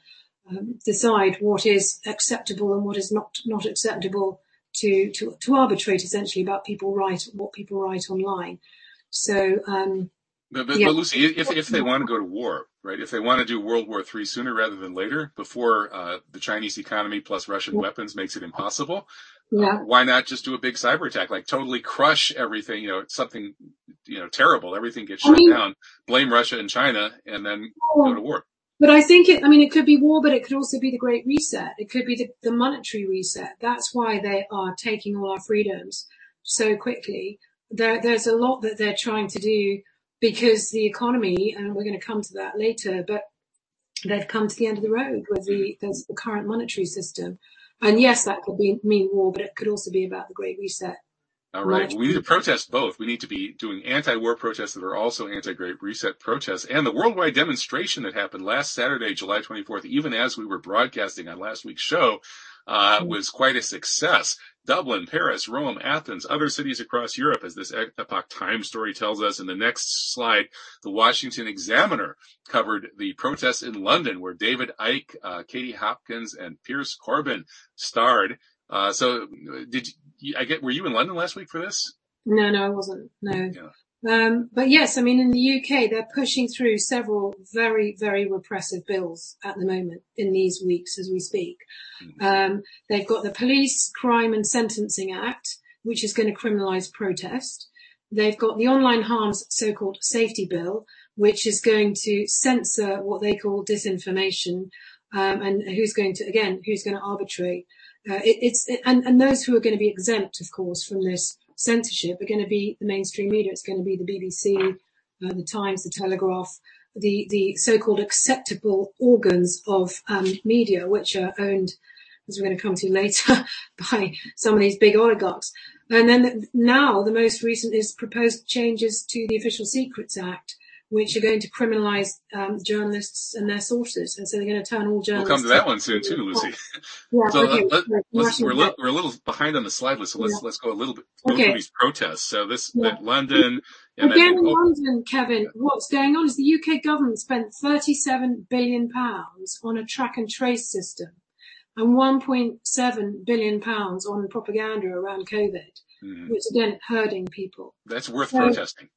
um, decide what is acceptable and what is not not acceptable to to, to arbitrate essentially about people write what people write online. So um, But, but, yeah. but Lucy, if, if they want to go to war, right? If they want to do World War III sooner rather than later, before uh, the Chinese economy plus Russian weapons makes it impossible, yeah. Uh, why not just do a big cyber attack, like totally crush everything? You know, something you know terrible, everything gets shut I mean, down. Blame Russia and China, and then go to war. But I think it, I mean, it could be war, but it could also be the Great Reset. It could be the, the monetary reset. That's why they are taking all our freedoms so quickly. There, there's a lot that they're trying to do because the economy, and we're going to come to that later, but they've come to the end of the road with the, the current monetary system. And yes, that could be, mean war, but it could also be about the Great Reset. All right. Well, we need to protest both. We need to be doing anti-war protests that are also anti-Great Reset protests. And the worldwide demonstration that happened last Saturday, July 24th, even as we were broadcasting on last week's show, uh, mm-hmm. was quite a success. Dublin, Paris, Rome, Athens, other cities across Europe, as this Epoch Times story tells us. In the next slide, the Washington Examiner covered the protests in London, where David Icke, uh, Katie Hopkins, and Piers Corbyn starred. Uh, so did I get, were you in London last week for this? No, no, I wasn't. No. Yeah. Um, but yes, I mean, in the UK, they're pushing through several very, very repressive bills at the moment in these weeks as we speak. Mm-hmm. Um, they've got the Police Crime and Sentencing Act, which is going to criminalise protest. They've got the Online Harms so-called Safety Bill, which is going to censor what they call disinformation, um, and who's going to, again, who's going to arbitrate. Uh, it, it's, and, and those who are going to be exempt, of course, from this censorship are going to be the mainstream media. It's going to be the BBC, uh, the Times, the Telegraph, the the so-called acceptable organs of um, media, which are owned, as we're going to come to later, by some of these big oligarchs. And then now the most recent is proposed changes to the Official Secrets Act, which are going to criminalise um, journalists and their sources, and so they're going to turn all journalists. We'll come to that one soon too, Lucy. Yeah, so okay. let, let, we're, li- we're a little behind on the slide list, so let's yeah. let's go a little bit go okay. these protests. So this yeah. London. Again then, in London, Kevin, what's going on is the UK government spent 37 billion pounds on a track and trace system, and 1.7 billion pounds on propaganda around COVID, mm. which again hurting people. That's worth so, protesting.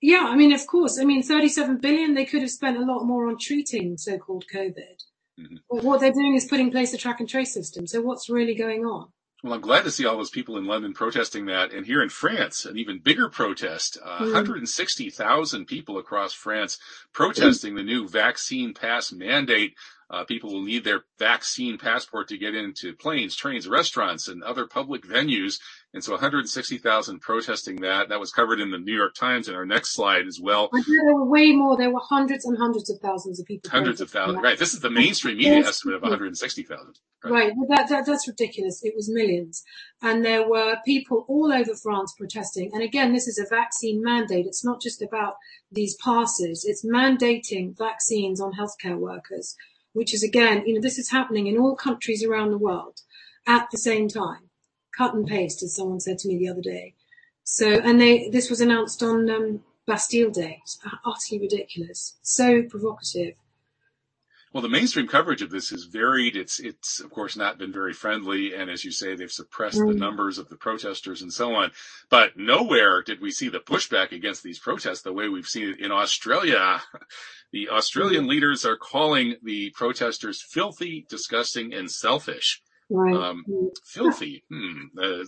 Yeah, I mean, of course. I mean, 37 billion, they could have spent a lot more on treating so-called COVID. Mm-hmm. But what they're doing is putting in place a track and trace system. So what's really going on? Well, I'm glad to see all those people in London protesting that. And here in France, an even bigger protest, uh, mm. 160,000 people across France protesting the new vaccine pass mandate. Uh, people will need their vaccine passport to get into planes, trains, restaurants, and other public venues. And so 160,000 protesting that. That was covered in the New York Times in our next slide as well. There were way more. There were hundreds and hundreds of thousands of people. Hundreds of thousands. Right. This is the mainstream media estimate of 160,000. Right. right. Well, that, that, that's ridiculous. It was millions. And there were people all over France protesting. And again, this is a vaccine mandate. It's not just about these passes. It's mandating vaccines on healthcare workers which is again, you know, this is happening in all countries around the world at the same time. Cut and paste, as someone said to me the other day. So, and they, this was announced on um, Bastille Day. It's utterly ridiculous. So provocative. Well, the mainstream coverage of this is varied. It's, it's of course not been very friendly. And as you say, they've suppressed mm. the numbers of the protesters and so on. But nowhere did we see the pushback against these protests the way we've seen it in Australia. The Australian mm. leaders are calling the protesters filthy, disgusting, and selfish. Right. Um, mm. filthy. Hmm. Uh,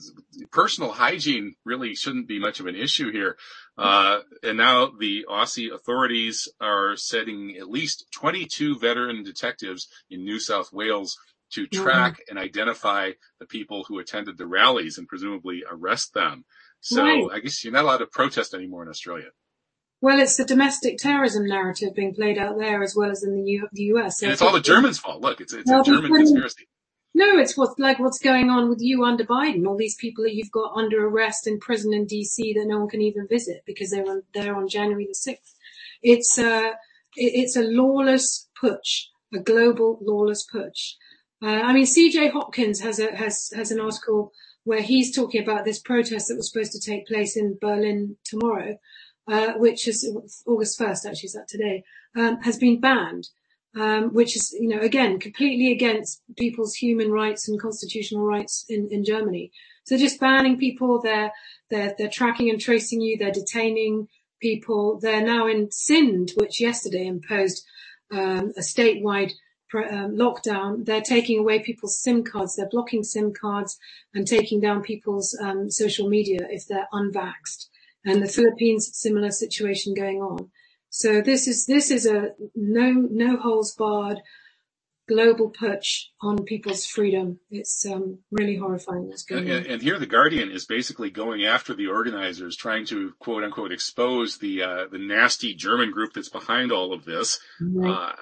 personal hygiene really shouldn't be much of an issue here. Uh, and now the Aussie authorities are setting at least 22 veteran detectives in New South Wales to track mm-hmm. and identify the people who attended the rallies and presumably arrest them. So right. I guess you're not allowed to protest anymore in Australia. Well, it's the domestic terrorism narrative being played out there as well as in the, U- the US. and it's all the Germans' fault. Look, it's, it's a German conspiracy. No, it's what's like what's going on with you under Biden. All these people that you've got under arrest in prison in DC that no one can even visit because they're on, they're on January the sixth. It's a it's a lawless putsch, a global lawless putsch. Uh, I mean, C.J. Hopkins has a has has an article where he's talking about this protest that was supposed to take place in Berlin tomorrow, uh, which is August first, actually, is that today, um, has been banned um, which is, you know, again, completely against people's human rights and constitutional rights in, in Germany. So just banning people, they're, they're, they're tracking and tracing you, they're detaining people. They're now in Sind, which yesterday imposed um, a statewide um, lockdown. They're taking away people's SIM cards. They're blocking SIM cards and taking down people's um, social media if they're unvaxxed. And the Philippines, similar situation going on. So this is this is a no no holes barred global push on people's freedom. It's um, really horrifying what's going and, on. And here, the Guardian is basically going after the organizers, trying to quote unquote expose the uh, the nasty German group that's behind all of this. Right. Uh,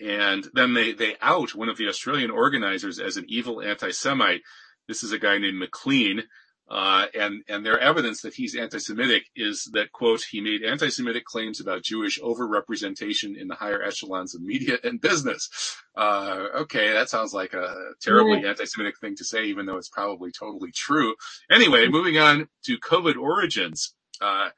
and then they they out one of the Australian organizers as an evil anti-Semite. This is a guy named McLean. Uh, and, and their evidence that he's anti-Semitic is that, quote, he made anti-Semitic claims about Jewish overrepresentation in the higher echelons of media and business. Uh, okay, that sounds like a terribly yeah. anti-Semitic thing to say, even though it's probably totally true. Anyway, moving on to COVID origins. Uh,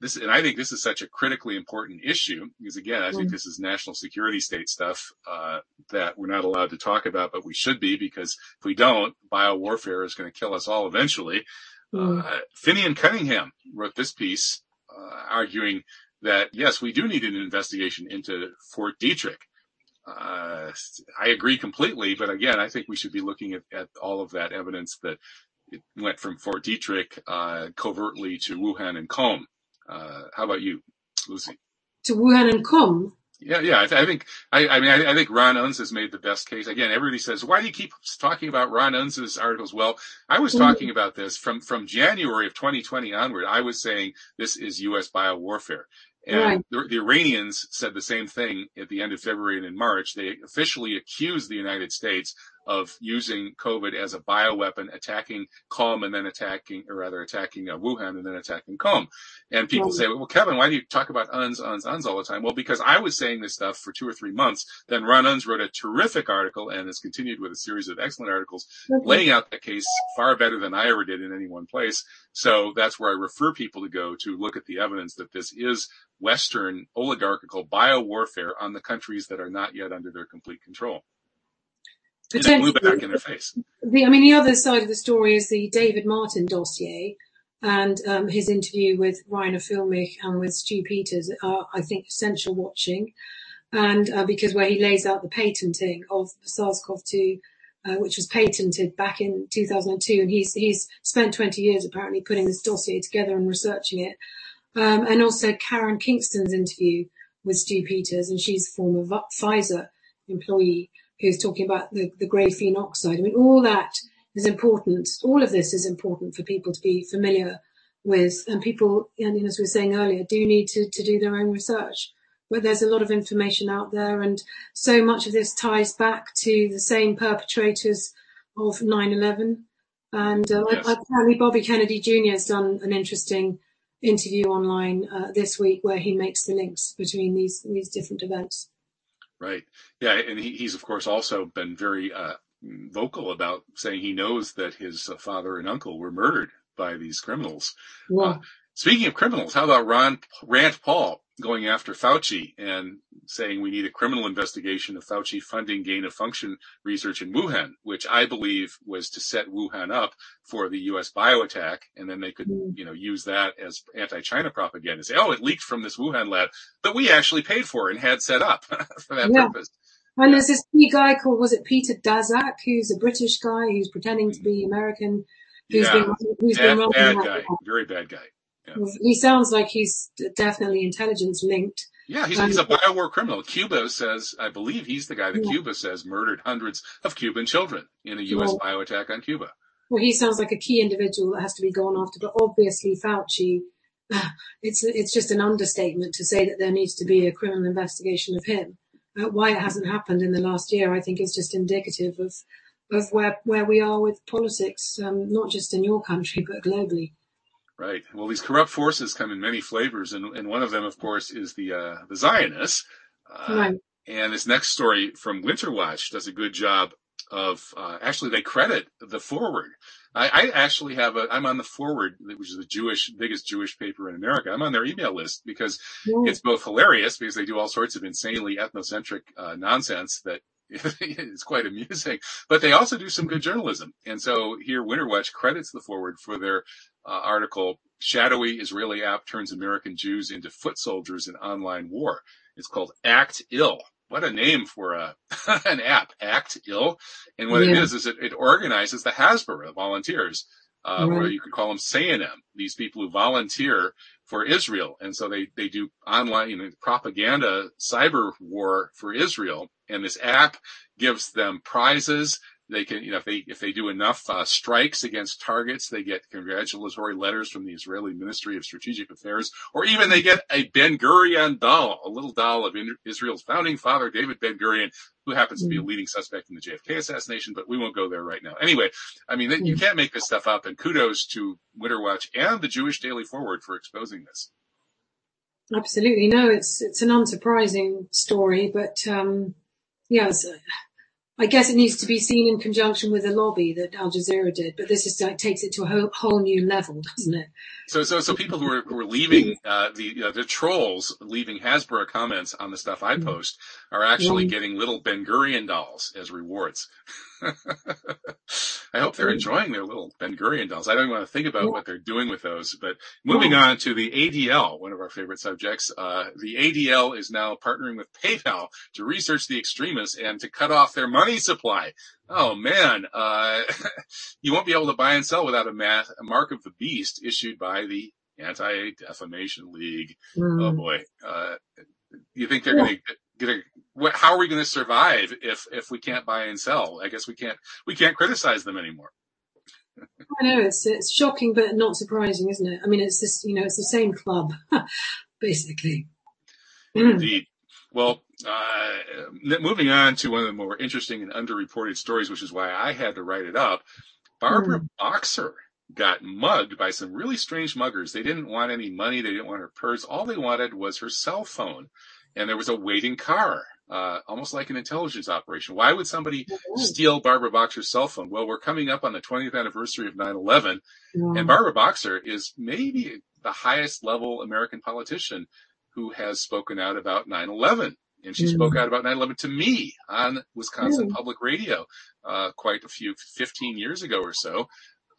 this, and I think this is such a critically important issue because again, I think mm. this is national security state stuff, uh, that we're not allowed to talk about, but we should be because if we don't, biowarfare is going to kill us all eventually. Mm. Uh, Finian Cunningham wrote this piece, uh, arguing that yes, we do need an investigation into Fort Detrick. Uh, I agree completely, but again, I think we should be looking at, at all of that evidence that it went from Fort Detrick, uh, covertly to Wuhan and Qom. Uh, how about you, Lucy? To Wuhan and Qom. Yeah, yeah. I, th- I think I, I, mean I, I, think Ron Unz has made the best case. Again, everybody says, "Why do you keep talking about Ron Unz's articles?" Well, I was mm-hmm. talking about this from from January of 2020 onward. I was saying this is U.S. biowarfare, and right. the, the, Iranians said the same thing at the end of February and in March. They officially accused the United States of using COVID as a bioweapon, attacking Qom and then attacking, or rather attacking uh, Wuhan and then attacking Qom. And people right. say, well, Kevin, why do you talk about Unz, Unz, Unz all the time? Well, because I was saying this stuff for two or three months. Then Ron Unz wrote a terrific article and has continued with a series of excellent articles okay. laying out the case far better than I ever did in any one place. So that's where I refer people to go to look at the evidence that this is Western oligarchical biowarfare on the countries that are not yet under their complete control. Potentially, back in their face. The, I mean, the other side of the story is the David Martin dossier and um, his interview with Reiner Fuellmich and with Stu Peters are, I think, essential watching. And uh, because where he lays out the patenting of SARS-CoV-2, uh, which was patented back in 2002, and he's he's spent 20 years apparently putting this dossier together and researching it. Um, and also Karen Kingston's interview with Stu Peters, and she's a former Pfizer employee who's talking about the, the graphene oxide. I mean, all that is important. All of this is important for people to be familiar with, and people, and as we were saying earlier, do need to, to do their own research. But there's a lot of information out there, and so much of this ties back to the same perpetrators of 9/11. And uh, yes. apparently, Bobby Kennedy Jr. has done an interesting interview online uh, this week where he makes the links between these these different events. Right. Yeah, and he, he's of course also been very uh, vocal about saying he knows that his uh, father and uncle were murdered by these criminals. Uh, speaking of criminals, how about Ron Rand Paul going after Fauci and saying we need a criminal investigation of Fauci funding gain of function research in Wuhan, which I believe was to set Wuhan up for the U.S. bio attack. And then they could, mm. you know, use that as anti-China propaganda. Say, oh, it leaked from this Wuhan lab that we actually paid for and had set up for that yeah. purpose. And there's this guy called, was it Peter Daszak, who's a British guy who's pretending to be American, who's yeah. been, who's bad, been bad guy, very bad guy. Yeah. He sounds like he's definitely intelligence linked. Yeah, he's, um, he's a biowar criminal. Cuba says, I believe he's the guy that yeah. Cuba says murdered hundreds of Cuban children in a U.S. Well, bio attack on Cuba. Well, he sounds like a key individual that has to be gone after, but obviously Fauci, it's, it's just an understatement to say that there needs to be a criminal investigation of him. Uh, why it hasn't happened in the last year, I think is just indicative of, of where, where we are with politics, um, not just in your country, but globally. Right. Well, these corrupt forces come in many flavors, and, and one of them, of course, is the uh, the Zionists. Uh, right. And this next story from Winter Watch does a good job of uh, actually they credit the Forward. I, I, actually have a I'm on the Forward, which is the Jewish biggest Jewish paper in America. I'm on their email list because yeah. it's both hilarious because they do all sorts of insanely ethnocentric uh, nonsense that it's quite amusing. But they also do some good journalism. And so here, Winter Watch credits the Forward for their uh, article shadowy Israeli app turns American Jews into foot soldiers in online war. It's called Act Ill. What a name for a, an app, Act Ill. And what yeah. it is, is it, it organizes the Hasbara volunteers, uh, right. or you could call them Sayanim, these people who volunteer for Israel. And so they, they do online you know, propaganda, cyber war for Israel. And this app gives them prizes they can, you know, if they if they do enough uh, strikes against targets, they get congratulatory letters from the Israeli Ministry of Strategic Affairs, or even they get a Ben Gurion doll, a little doll of Israel's founding father, David Ben Gurion, who happens to be a mm. leading suspect in the JFK assassination. But we won't go there right now. Anyway, I mean, you mm. can't make this stuff up. And kudos to Winter Watch and the Jewish Daily Forward for exposing this. Absolutely, no, it's it's an unsurprising story, but um, yeah, I guess it needs to be seen in conjunction with the lobby that Al Jazeera did, but this is like, takes it to a whole, whole new level, doesn't it? So, so, so people who are, who are leaving, uh, the, uh, the trolls leaving Hasbara comments on the stuff I mm. post are actually getting little Ben Gurion dolls as rewards. I hope they're enjoying their little Ben Gurion dolls. I don't want to think about what they're doing with those, but moving on to the ADL, one of our favorite subjects. Uh, the ADL is now partnering with PayPal to research the extremists and to cut off their money supply. Oh man, uh, you won't be able to buy and sell without a, math, a mark of the beast issued by the Anti-Defamation League. Mm. Oh boy. Uh, you think they're yeah. going to get a what, how are we going to survive if if we can't buy and sell? I guess we can't we can't criticize them anymore. I know it's it's shocking, but not surprising, isn't it? I mean, it's this you know it's the same club, basically. Indeed. Well, uh, moving on to one of the more interesting and underreported stories, which is why I had to write it up. Barbara mm. Boxer got mugged by some really strange muggers. They didn't want any money. They didn't want her purse. All they wanted was her cell phone. And there was a waiting car uh, almost like an intelligence operation. Why would somebody steal Barbara Boxer's cell phone? Well, we're coming up on the 20th anniversary of 9/11, mm-hmm. and Barbara Boxer is maybe the highest level American politician who has spoken out about 9/11. And she mm-hmm. spoke out about 9/11 to me on Wisconsin mm. Public Radio uh, quite a few 15 years ago or so.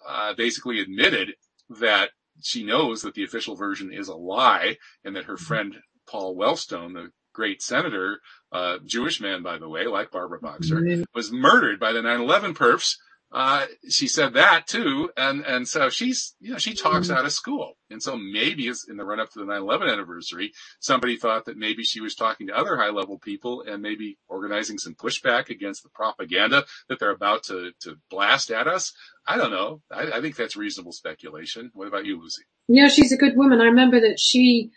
Uh, basically admitted that she knows that the official version is a lie and that her mm-hmm. friend Paul Wellstone, the great senator, uh, Jewish man, by the way, like Barbara Boxer, mm-hmm. was murdered by the 9/11 perfs. Uh, she said that too, and and so she's you know she talks mm-hmm. out of school, and so maybe it's in the run up to the 9/11 anniversary, somebody thought that maybe she was talking to other high level people and maybe organizing some pushback against the propaganda that they're about to to blast at us. I don't know. I, I think that's reasonable speculation. What about you, Lucy? Yeah, she's a good woman. I remember that she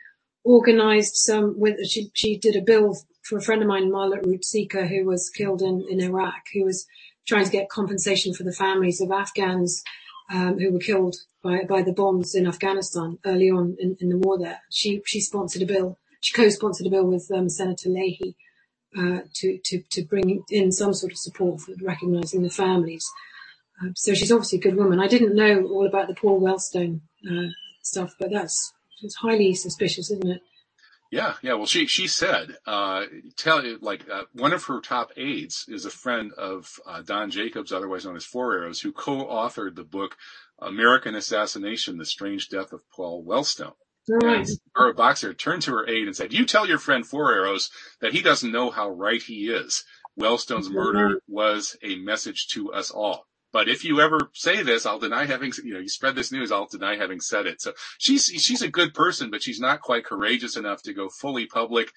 organized some with she she did a bill for a friend of mine, Marla Ruzicka, who was killed in in Iraq, who was trying to get compensation for the families of Afghans um, who were killed by by the bombs in Afghanistan early on in, in the war. There, she she sponsored a bill. She co-sponsored a bill with um, Senator Leahy uh, to to to bring in some sort of support for recognising the families. Uh, so she's obviously a good woman. I didn't know all about the Paul Wellstone uh, stuff, but that's it's highly suspicious, isn't it? Yeah, yeah. Well, she she said, uh, tell you like uh, one of her top aides is a friend of uh, Don Jacobs, otherwise known as Four Arrows, who co-authored the book American Assassination: The Strange Death of Paul Wellstone. Right. And Boxer turned to her aide and said, "You tell your friend Four Arrows that he doesn't know how right he is. Wellstone's murder was a message to us all." But if you ever say this, I'll deny having, you know, you spread this news, I'll deny having said it. So she's, she's a good person, but she's not quite courageous enough to go fully public.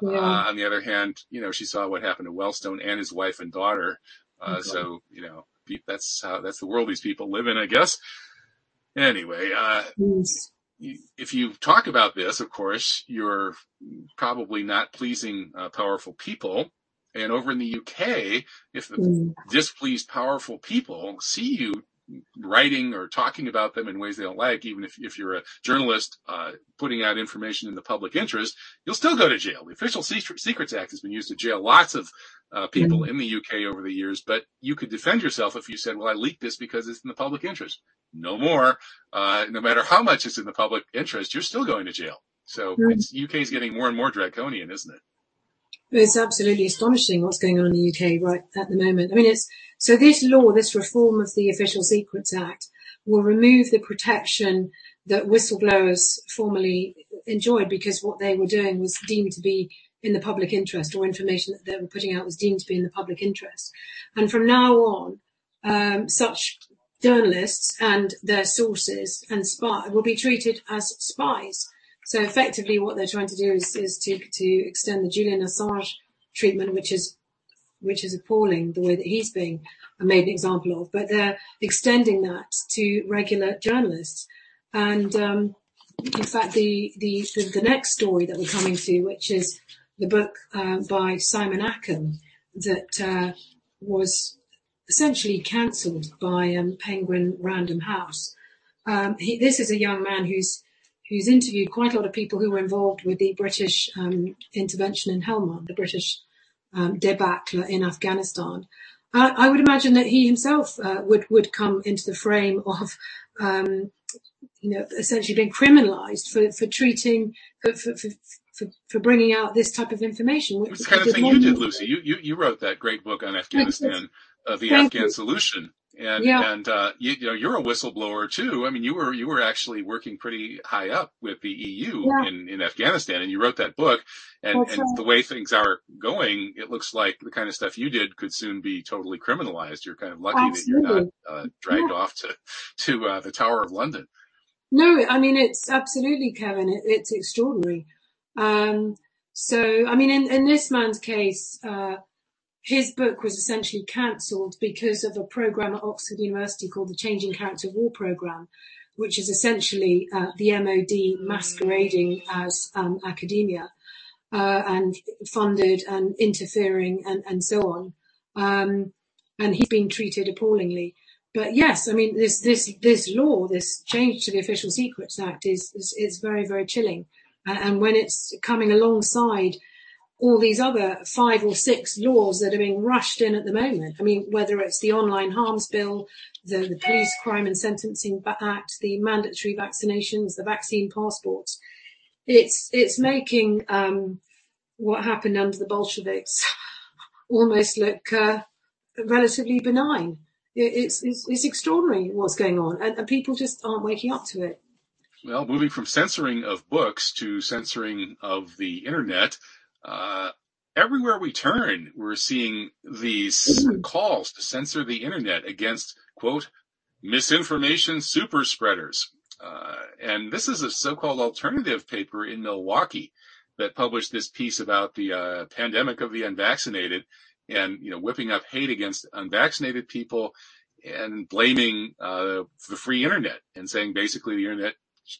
Yeah. Uh, on the other hand, you know, she saw what happened to Wellstone and his wife and daughter. Uh, okay. so, you know, that's how, that's the world these people live in, I guess. Anyway, uh, yes. if you talk about this, of course, you're probably not pleasing uh, powerful people. And over in the UK, if the mm. displeased powerful people see you writing or talking about them in ways they don't like, even if, if you're a journalist uh, putting out information in the public interest, you'll still go to jail. The Official Secrets Act has been used to jail lots of uh, people mm. in the UK over the years, but you could defend yourself if you said, well, I leaked this because it's in the public interest. No more. Uh, no matter how much it's in the public interest, you're still going to jail. So mm. it's, UK is getting more and more draconian, isn't it? It's absolutely astonishing what's going on in the UK right at the moment. I mean, it's so this law, this reform of the Official Secrets Act will remove the protection that whistleblowers formerly enjoyed because what they were doing was deemed to be in the public interest or information that they were putting out was deemed to be in the public interest. And from now on, um, such journalists and their sources and spy will be treated as spies. So effectively what they're trying to do is, is to, to extend the Julian Assange treatment, which is, which is appalling the way that he's being made an example of, but they're extending that to regular journalists. And, um, in fact, the, the, the, the next story that we're coming to, which is the book uh, by Simon Akam that uh, was essentially cancelled by um, Penguin Random House. Um, he, this is a young man who's who's interviewed quite a lot of people who were involved with the British um, intervention in Helmand, the British um, debacle in Afghanistan. Uh, I would imagine that he himself uh, would would come into the frame of um, you know, essentially being criminalised for, for treating, for, for, for, for, for bringing out this type of information. It's the kind of thing you did, Lucy. You, you, you wrote that great book on Afghanistan, uh, the Thank Afghan you. Solution. And, yeah. and, uh, you, you, know, you're a whistleblower too. I mean, you were, you were actually working pretty high up with the EU yeah. in, in Afghanistan and you wrote that book and, and right. the way things are going, it looks like the kind of stuff you did could soon be totally criminalized. You're kind of lucky Absolutely. that you're not, uh, dragged yeah. off to, to, uh, the Tower of London. No, I mean, it's absolutely, Kevin. It, it's extraordinary. Um, so, I mean, in, in this man's case, uh, his book was essentially cancelled because of a program at Oxford University called the Changing Character of War Program, which is essentially uh, the MOD masquerading as um, academia uh, and funded and interfering and, and so on. Um, and he's been treated appallingly. But yes, I mean, this, this, this law, this change to the Official Secrets Act is, is, is very, very chilling. And when it's coming alongside all these other five or six laws that are being rushed in at the moment. I mean, whether it's the online harms bill, the, the police crime and sentencing act, the mandatory vaccinations, the vaccine passports, it's, it's making, um, what happened under the Bolsheviks almost look, uh, relatively benign. it's, it's, it's extraordinary what's going on and, and people just aren't waking up to it. Well, moving from censoring of books to censoring of the internet, uh, everywhere we turn, we're seeing these mm-hmm. calls to censor the internet against, quote, misinformation super spreaders. Uh, and this is a so-called alternative paper in Milwaukee that published this piece about the uh, pandemic of the unvaccinated and, you know, whipping up hate against unvaccinated people and blaming uh, the free internet and saying basically the internet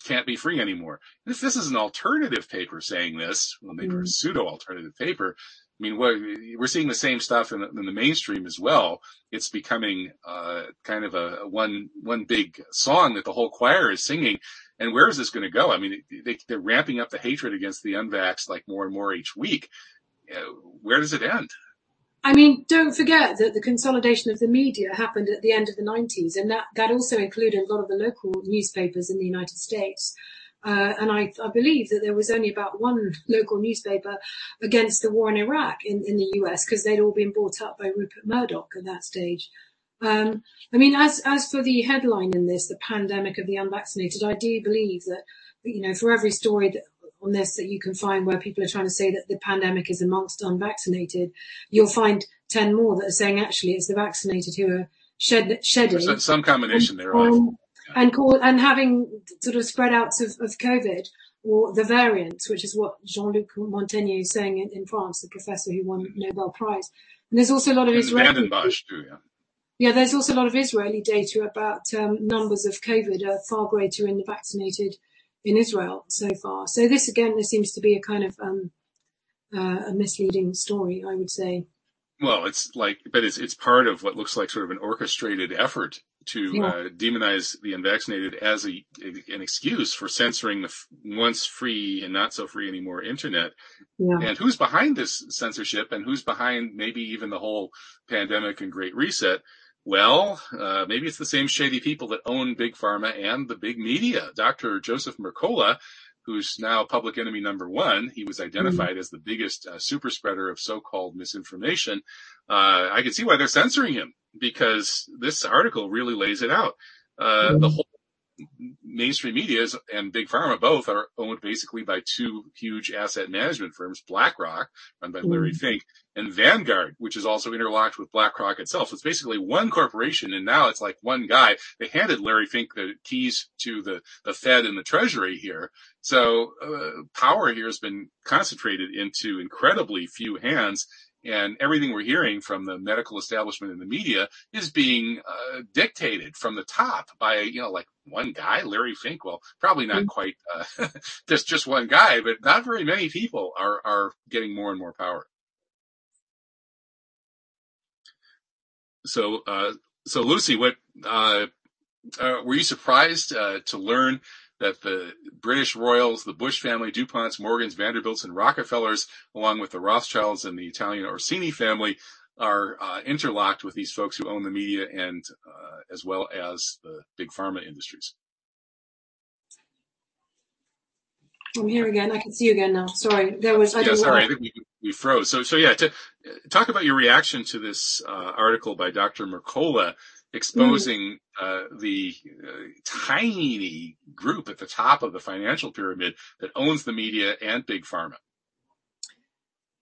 can't be free anymore. And if this is an alternative paper saying this, well, maybe mm. a pseudo alternative paper, I mean, we're seeing the same stuff in the, in the mainstream as well. It's becoming uh, kind of a, one one big song that the whole choir is singing. And where is this going to go? I mean, they, they're ramping up the hatred against the unvaxxed like more and more each week. Uh, where does it end? I mean, don't forget that the consolidation of the media happened at the end of the 90s, and that, that also included a lot of the local newspapers in the United States. Uh, and I, I, believe that there was only about one local newspaper against the war in Iraq in, in the US because they'd all been bought up by Rupert Murdoch at that stage. Um, I mean, as as for the headline in this, the pandemic of the unvaccinated, I do believe that you know for every story that on this that you can find where people are trying to say that the pandemic is amongst unvaccinated, you'll find 10 more that are saying actually it's the vaccinated who are shed, shedding. Some, some combination and, thereof. Um, yeah. And, call, and having sort of spread outs of, of COVID or the variants, which is what Jean-Luc Montagnier is saying in, in, France, the professor who won Nobel Prize. And there's also a lot of and Israeli. too, yeah. Yeah, there's also a lot of Israeli data about um, numbers of COVID are far greater in the vaccinated in Israel so far. So this again, there seems to be a kind of um, uh, a misleading story, I would say. Well, it's like, but it's it's part of what looks like sort of an orchestrated effort to yeah. uh, demonize the unvaccinated as a an excuse for censoring the f- once free and not so free anymore internet. Yeah. And who's behind this censorship, and who's behind maybe even the whole pandemic and Great Reset? Well, uh, maybe it's the same shady people that own big pharma and the big media. Dr. Joseph Mercola, who's now public enemy number one, he was identified mm-hmm. as the biggest uh, super spreader of so-called misinformation. Uh, I can see why they're censoring him because this article really lays it out. Mm-hmm. The whole mainstream media and big pharma both are owned basically by two huge asset management firms, BlackRock, run by Larry mm. Fink, and Vanguard, which is also interlocked with BlackRock itself. So it's basically one corporation, and now it's like one guy. They handed Larry Fink the keys to the, the Fed and the Treasury here. So uh, power here has been concentrated into incredibly few hands and everything we're hearing from the medical establishment and the media is being uh, dictated from the top by you know like one guy larry fink well probably not mm-hmm. quite uh, just just one guy but not very many people are are getting more and more power so uh, so lucy what uh, uh, were you surprised uh, to learn that the British royals, the Bush family, DuPonts, Morgans, Vanderbilts, and Rockefellers, along with the Rothschilds and the Italian Orsini family, are uh, interlocked with these folks who own the media and uh, as well as the big pharma industries. I'm here again. I can see you again now. Sorry, there was. I yeah, sorry. I think we, we froze. So, so yeah. To talk about your reaction to this uh, article by Dr. Mercola exposing mm. uh, the uh, tiny group at the top of the financial pyramid that owns the media and big pharma.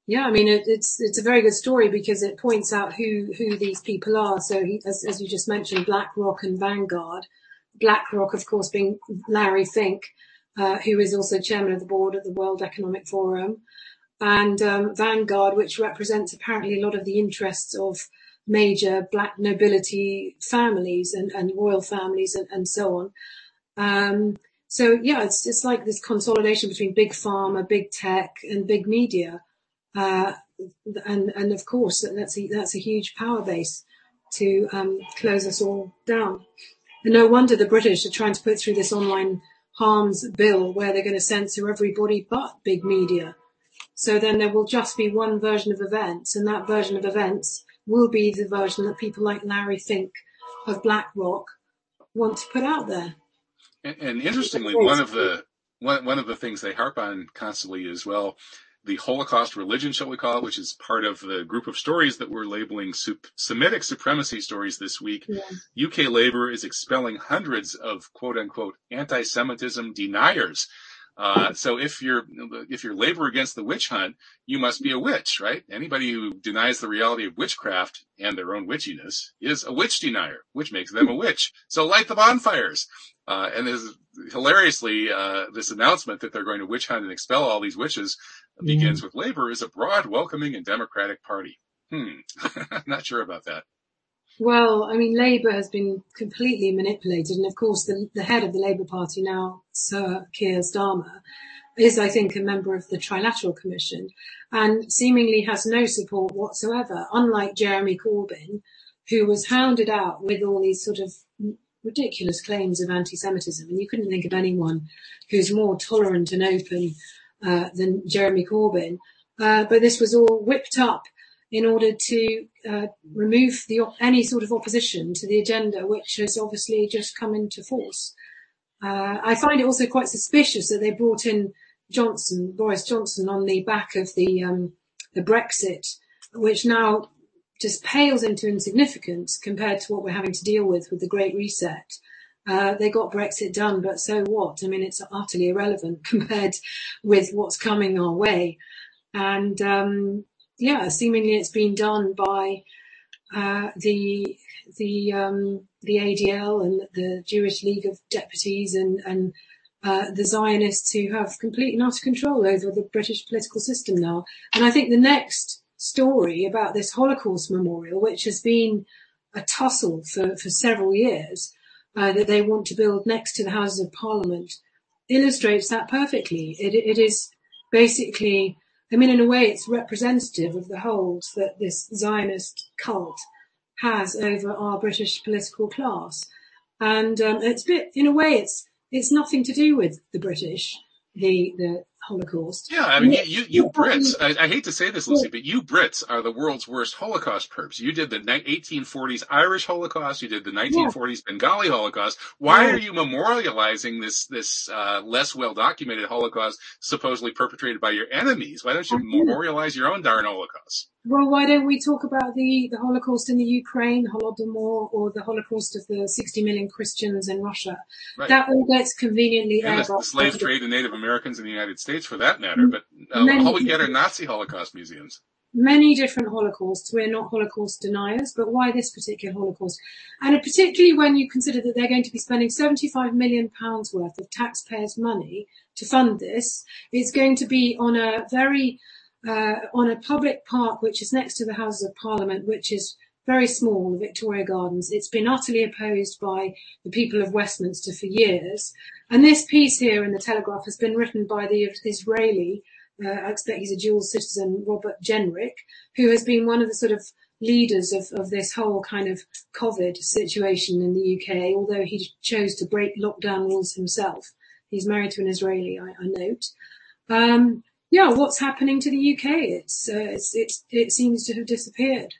Yeah, I mean it, it's it's a very good story because it points out who who these people are. So he, as as you just mentioned, BlackRock and Vanguard. BlackRock, of course, being Larry Fink, uh, who is also chairman of the board at the World Economic Forum, and um, Vanguard, which represents apparently a lot of the interests of major black nobility families and, and royal families and, and so on. Um, so yeah, it's it's like this consolidation between big pharma, big tech, and big media, uh, and and of course that's a, that's a huge power base to um, close us all down. And no wonder the British are trying to put through this online harms bill where they're going to censor everybody but big media. So then there will just be one version of events, and that version of events will be the version that people like Larry Fink of BlackRock want to put out there. And, and interestingly, one of the one, one of the things they harp on constantly is well, the Holocaust religion, shall we call it, which is part of the group of stories that we're labeling Semitic supremacy stories this week. Yeah. UK Labour is expelling hundreds of quote unquote anti-Semitism deniers uh, so if you're if you're labor against the witch hunt, you must be a witch, right? Anybody who denies the reality of witchcraft and their own witchiness is a witch denier, which makes them a witch. So light the bonfires. Uh, and this hilariously, uh, this announcement that they're going to witch hunt and expel all these witches. Begins with labor is a broad, welcoming, and democratic party. Hmm. Not sure about that. Well, I mean, Labour has been completely manipulated, and of course, the, the head of the Labour Party now, Sir Keir Starmer, is, I think, a member of the Trilateral Commission, and seemingly has no support whatsoever. Unlike Jeremy Corbyn, who was hounded out with all these sort of ridiculous claims of anti-Semitism, and you couldn't think of anyone who's more tolerant and open uh, than Jeremy Corbyn. Uh, but this was all whipped up in order to uh, remove the, any sort of opposition to the agenda, which has obviously just come into force. Uh, I find it also quite suspicious that they brought in Johnson, Boris Johnson, on the back of the um, the Brexit, which now just pales into insignificance compared to what we're having to deal with with the Great Reset. Uh, they got Brexit done, but so what? I mean, it's utterly irrelevant compared with what's coming our way. And um, yeah, seemingly it's been done by uh, the the um, the ADL and the Jewish League of Deputies and and uh, the Zionists who have complete and utter control over the British political system now. And I think the next story about this Holocaust memorial, which has been a tussle for, for several years, uh, that they want to build next to the Houses of Parliament, illustrates that perfectly. It, it is basically I mean, in a way, it's representative of the hold that this Zionist cult has over our British political class. And um, it's a bit, in a way, it's it's nothing to do with the British, the the Holocaust. Yeah, I mean, you, you, you Brits, I, I, hate to say this, Lucy, but you Brits are the world's worst Holocaust perps. You did the 1840s Irish Holocaust, you did the 1940s Bengali Holocaust. Why yeah. are you memorializing this, this, uh, less well documented Holocaust supposedly perpetrated by your enemies? Why don't you memorialize your own darn Holocaust? Well, why don't we talk about the, the Holocaust in the Ukraine, Holodomor, or the Holocaust of the 60 million Christians in Russia? Right. That all gets conveniently and the, the slave trade of Native Americans in the United States, for that matter. But uh, all we get are Nazi Holocaust museums. Many different Holocausts. We're not Holocaust deniers, but why this particular Holocaust? And particularly when you consider that they're going to be spending 75 million pounds worth of taxpayers' money to fund this, it's going to be on a very uh, on a public park which is next to the Houses of Parliament, which is very small, the Victoria Gardens. It's been utterly opposed by the people of Westminster for years. And this piece here in the Telegraph has been written by the Israeli, uh, I expect he's a dual citizen, Robert Jenrick, who has been one of the sort of leaders of, of this whole kind of COVID situation in the UK, although he chose to break lockdown rules himself. He's married to an Israeli, I, I note. Um, yeah, what's happening to the UK? It's, uh, it's, it's, it seems to have disappeared.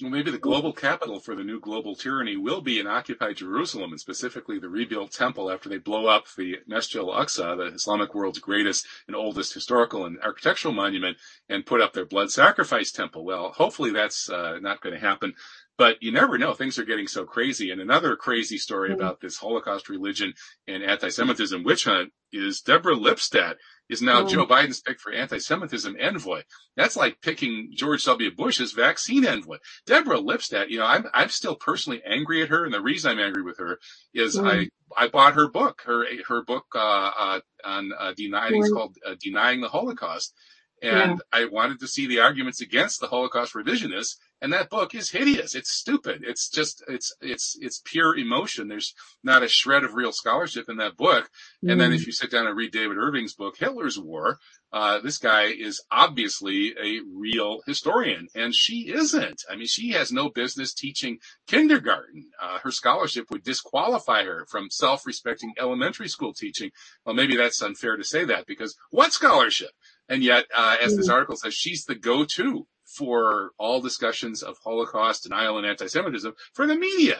Well, maybe the global capital for the new global tyranny will be in occupied Jerusalem, and specifically the rebuilt temple after they blow up the Masjid al-Aqsa, the Islamic world's greatest and oldest historical and architectural monument, and put up their blood sacrifice temple. Well, hopefully that's uh, not going to happen. But you never know. Things are getting so crazy. And another crazy story mm-hmm. about this Holocaust religion and anti-Semitism witch hunt is Deborah Lipstadt is now Joe Biden's pick for anti-Semitism envoy. That's like picking George W. Bush as vaccine envoy. Deborah Lipstadt, you know, I'm, I'm still personally angry at her. And the reason I'm angry with her is mm. I, I bought her book, her, her book, uh, uh, on, uh, denying, it's called uh, Denying the Holocaust. And yeah. I wanted to see the arguments against the Holocaust revisionists and that book is hideous. It's stupid. It's just, it's, it's, it's pure emotion. There's not a shred of real scholarship in that book. Mm. And then if mm. you sit down and read David Irving's book, Hitler's War, uh, this guy is obviously a real historian and she isn't. I mean, she has no business teaching kindergarten. Uh, her scholarship would disqualify her from self-respecting elementary school teaching. Well, maybe that's unfair to say that because what scholarship? And yet, uh, as this mm. article says, she's the go-to for all discussions of Holocaust denial and anti-Semitism for the media.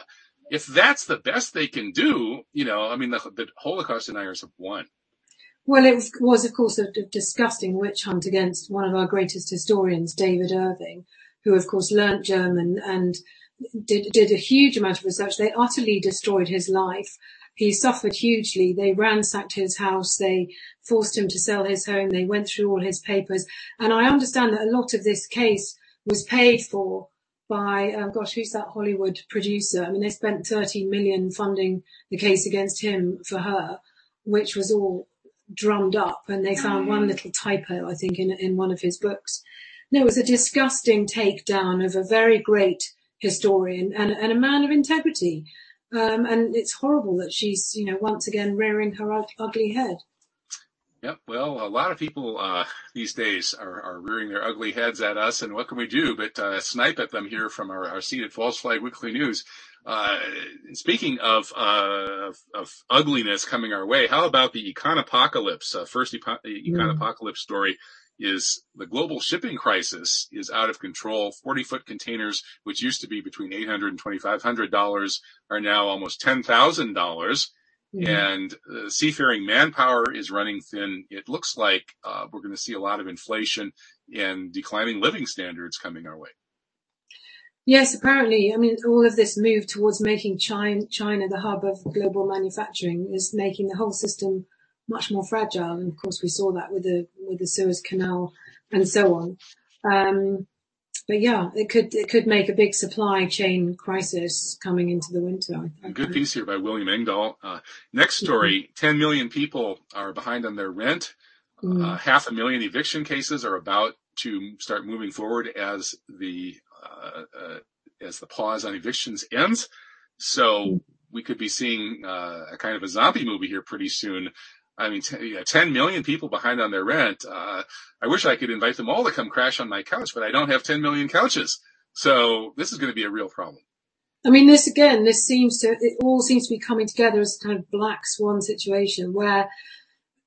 If that's the best they can do, you know, I mean, the, the Holocaust deniers have won. Well, it was, was, of course, a disgusting witch hunt against one of our greatest historians, David Irving, who, of course, learnt German and did, did a huge amount of research. They utterly destroyed his life. He suffered hugely. They ransacked his house. They forced him to sell his home. They went through all his papers. And I understand that a lot of this case was paid for by, um, gosh, who's that Hollywood producer? I mean, they spent 13 million funding the case against him for her, which was all drummed up and they found one little typo, I think, in, in one of his books. And it was a disgusting takedown of a very great historian and, and a man of integrity. Um, and it's horrible that she's, you know, once again rearing her ugly head. Yep. Well, a lot of people uh, these days are, are, rearing their ugly heads at us, and what can we do but uh, snipe at them here from our, our seat at False Flag Weekly News? Uh, speaking of, uh, of, of ugliness coming our way, how about the econopocalypse? Uh, first epo- econopocalypse story is the global shipping crisis is out of control. 40 foot containers, which used to be between 800 and 2500 dollars, are now almost ten thousand dollars. Mm-hmm. And uh, seafaring manpower is running thin. It looks like uh, we're going to see a lot of inflation and declining living standards coming our way. Yes, apparently. I mean, all of this move towards making China, China the hub of global manufacturing is making the whole system much more fragile. And of course, we saw that with the with the Suez Canal and so on. Um, but yeah, it could it could make a big supply chain crisis coming into the winter. Good piece here by William Engdahl. Uh, next story: mm-hmm. 10 million people are behind on their rent. Mm-hmm. Uh, half a million eviction cases are about to start moving forward as the uh, uh as the pause on evictions ends. So mm-hmm. we could be seeing uh, a kind of a zombie movie here pretty soon I mean, t- yeah, 10 million people behind on their rent. Uh, I wish I could invite them all to come crash on my couch, but I don't have 10 million couches. So this is going to be a real problem. I mean, this again, this seems to, it all seems to be coming together as a kind of black swan situation where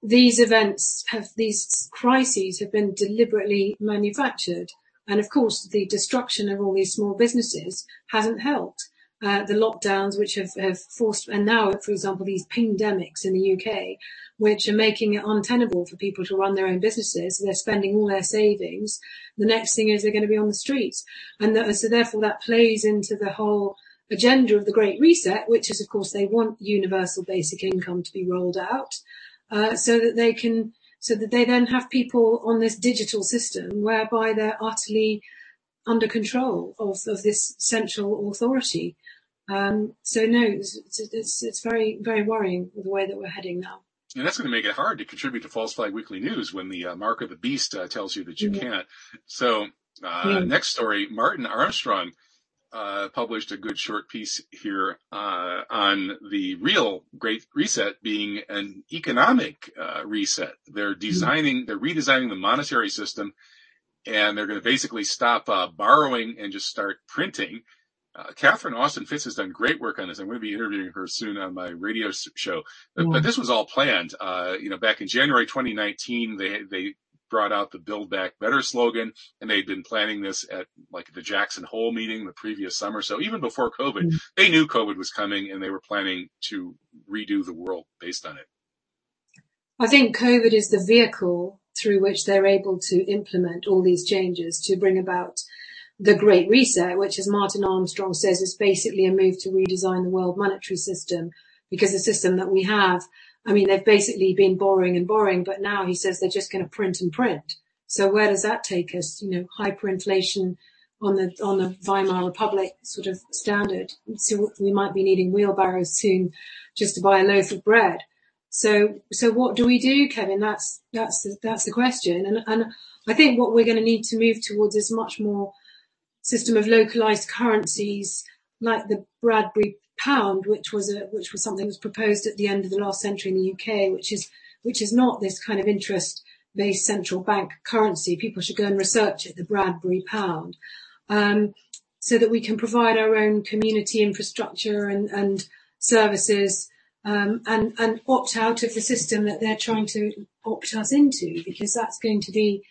these events have, these crises have been deliberately manufactured. And of course, the destruction of all these small businesses hasn't helped. Uh, the lockdowns, which have, have forced, and now, for example, these pingdemics in the UK, which are making it untenable for people to run their own businesses. They're spending all their savings. The next thing is they're going to be on the streets. And so therefore that plays into the whole agenda of the Great Reset, which is, of course, they want universal basic income to be rolled out, uh, so that they can, so that they then have people on this digital system whereby they're utterly under control of, of this central authority. Um, so no, it's, it's, it's very, very worrying the way that we're heading now. And that's going to make it hard to contribute to False Flag Weekly News when the uh, mark of the beast uh, tells you that you mm-hmm. can't. So, uh, yeah. next story, Martin Armstrong uh, published a good short piece here uh, on the real Great Reset being an economic uh, reset. They're mm-hmm. designing, they're redesigning the monetary system, and they're going to basically stop uh, borrowing and just start printing. Uh, Catherine Austin Fitts has done great work on this. I'm going to be interviewing her soon on my radio show. But, but this was all planned. Uh, you know, back in January 2019, they they brought out the Build Back Better slogan, and they'd been planning this at like the Jackson Hole meeting the previous summer. So even before COVID, mm-hmm. they knew COVID was coming, and they were planning to redo the world based on it. I think COVID is the vehicle through which they're able to implement all these changes to bring about the Great Reset, which as Martin Armstrong says is basically a move to redesign the world monetary system because the system that we have I mean, they've basically been borrowing and borrowing, but now he says they're just going to print and print. So where does that take us? You know, hyperinflation on the on the Weimar Republic sort of standard. So we might be needing wheelbarrows soon just to buy a loaf of bread. So so what do we do, Kevin? That's that's the, that's the question. And and I think what we're going to need to move towards is much more system of localized currencies like the Bradbury pound, which was a which was something that was proposed at the end of the last century in the UK, which is which is not this kind of interest based central bank currency. People should go and research it, the Bradbury pound, um, so that we can provide our own community infrastructure and, and services um, and and opt out of the system that they're trying to opt us into, because that's going to be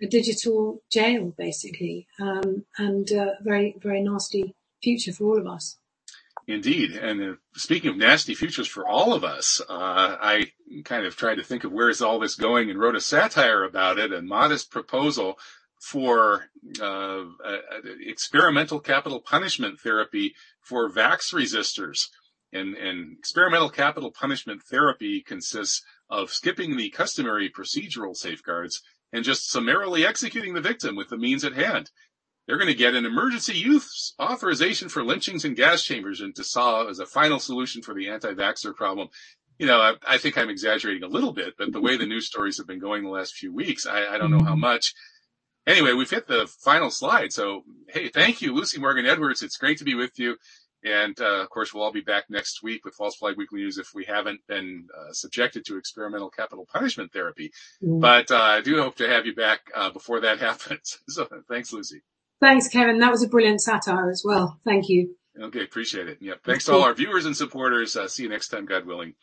a digital jail basically, um, and a very very nasty future for all of us. Indeed. And uh, speaking of nasty futures for all of us, uh, I kind of tried to think of where is all this going and wrote a satire about it, a modest proposal for uh, experimental capital punishment therapy for vax resistors. And, and experimental capital punishment therapy consists of skipping the customary procedural safeguards and just summarily executing the victim with the means at hand they're going to get an emergency use authorization for lynchings and gas chambers and to solve as a final solution for the anti-vaxxer problem. You know, I, I, think I'm exaggerating a little bit, but the way the news stories have been going the last few weeks, I, I don't know how mm-hmm. much. Anyway, we've hit the final slide. So, hey, thank you, Lucy Morgan Edwards. It's great to be with you. And uh, of course, we'll all be back next week with False Flag Weekly News if we haven't been uh, subjected to experimental capital punishment therapy. Mm. But uh, I do hope to have you back uh, before that happens. So thanks, Lucy. Thanks, Kevin. That was a brilliant satire as well. Thank you. Okay, appreciate it. Yep. Thanks to all our viewers and supporters. Uh, see you next time, God willing.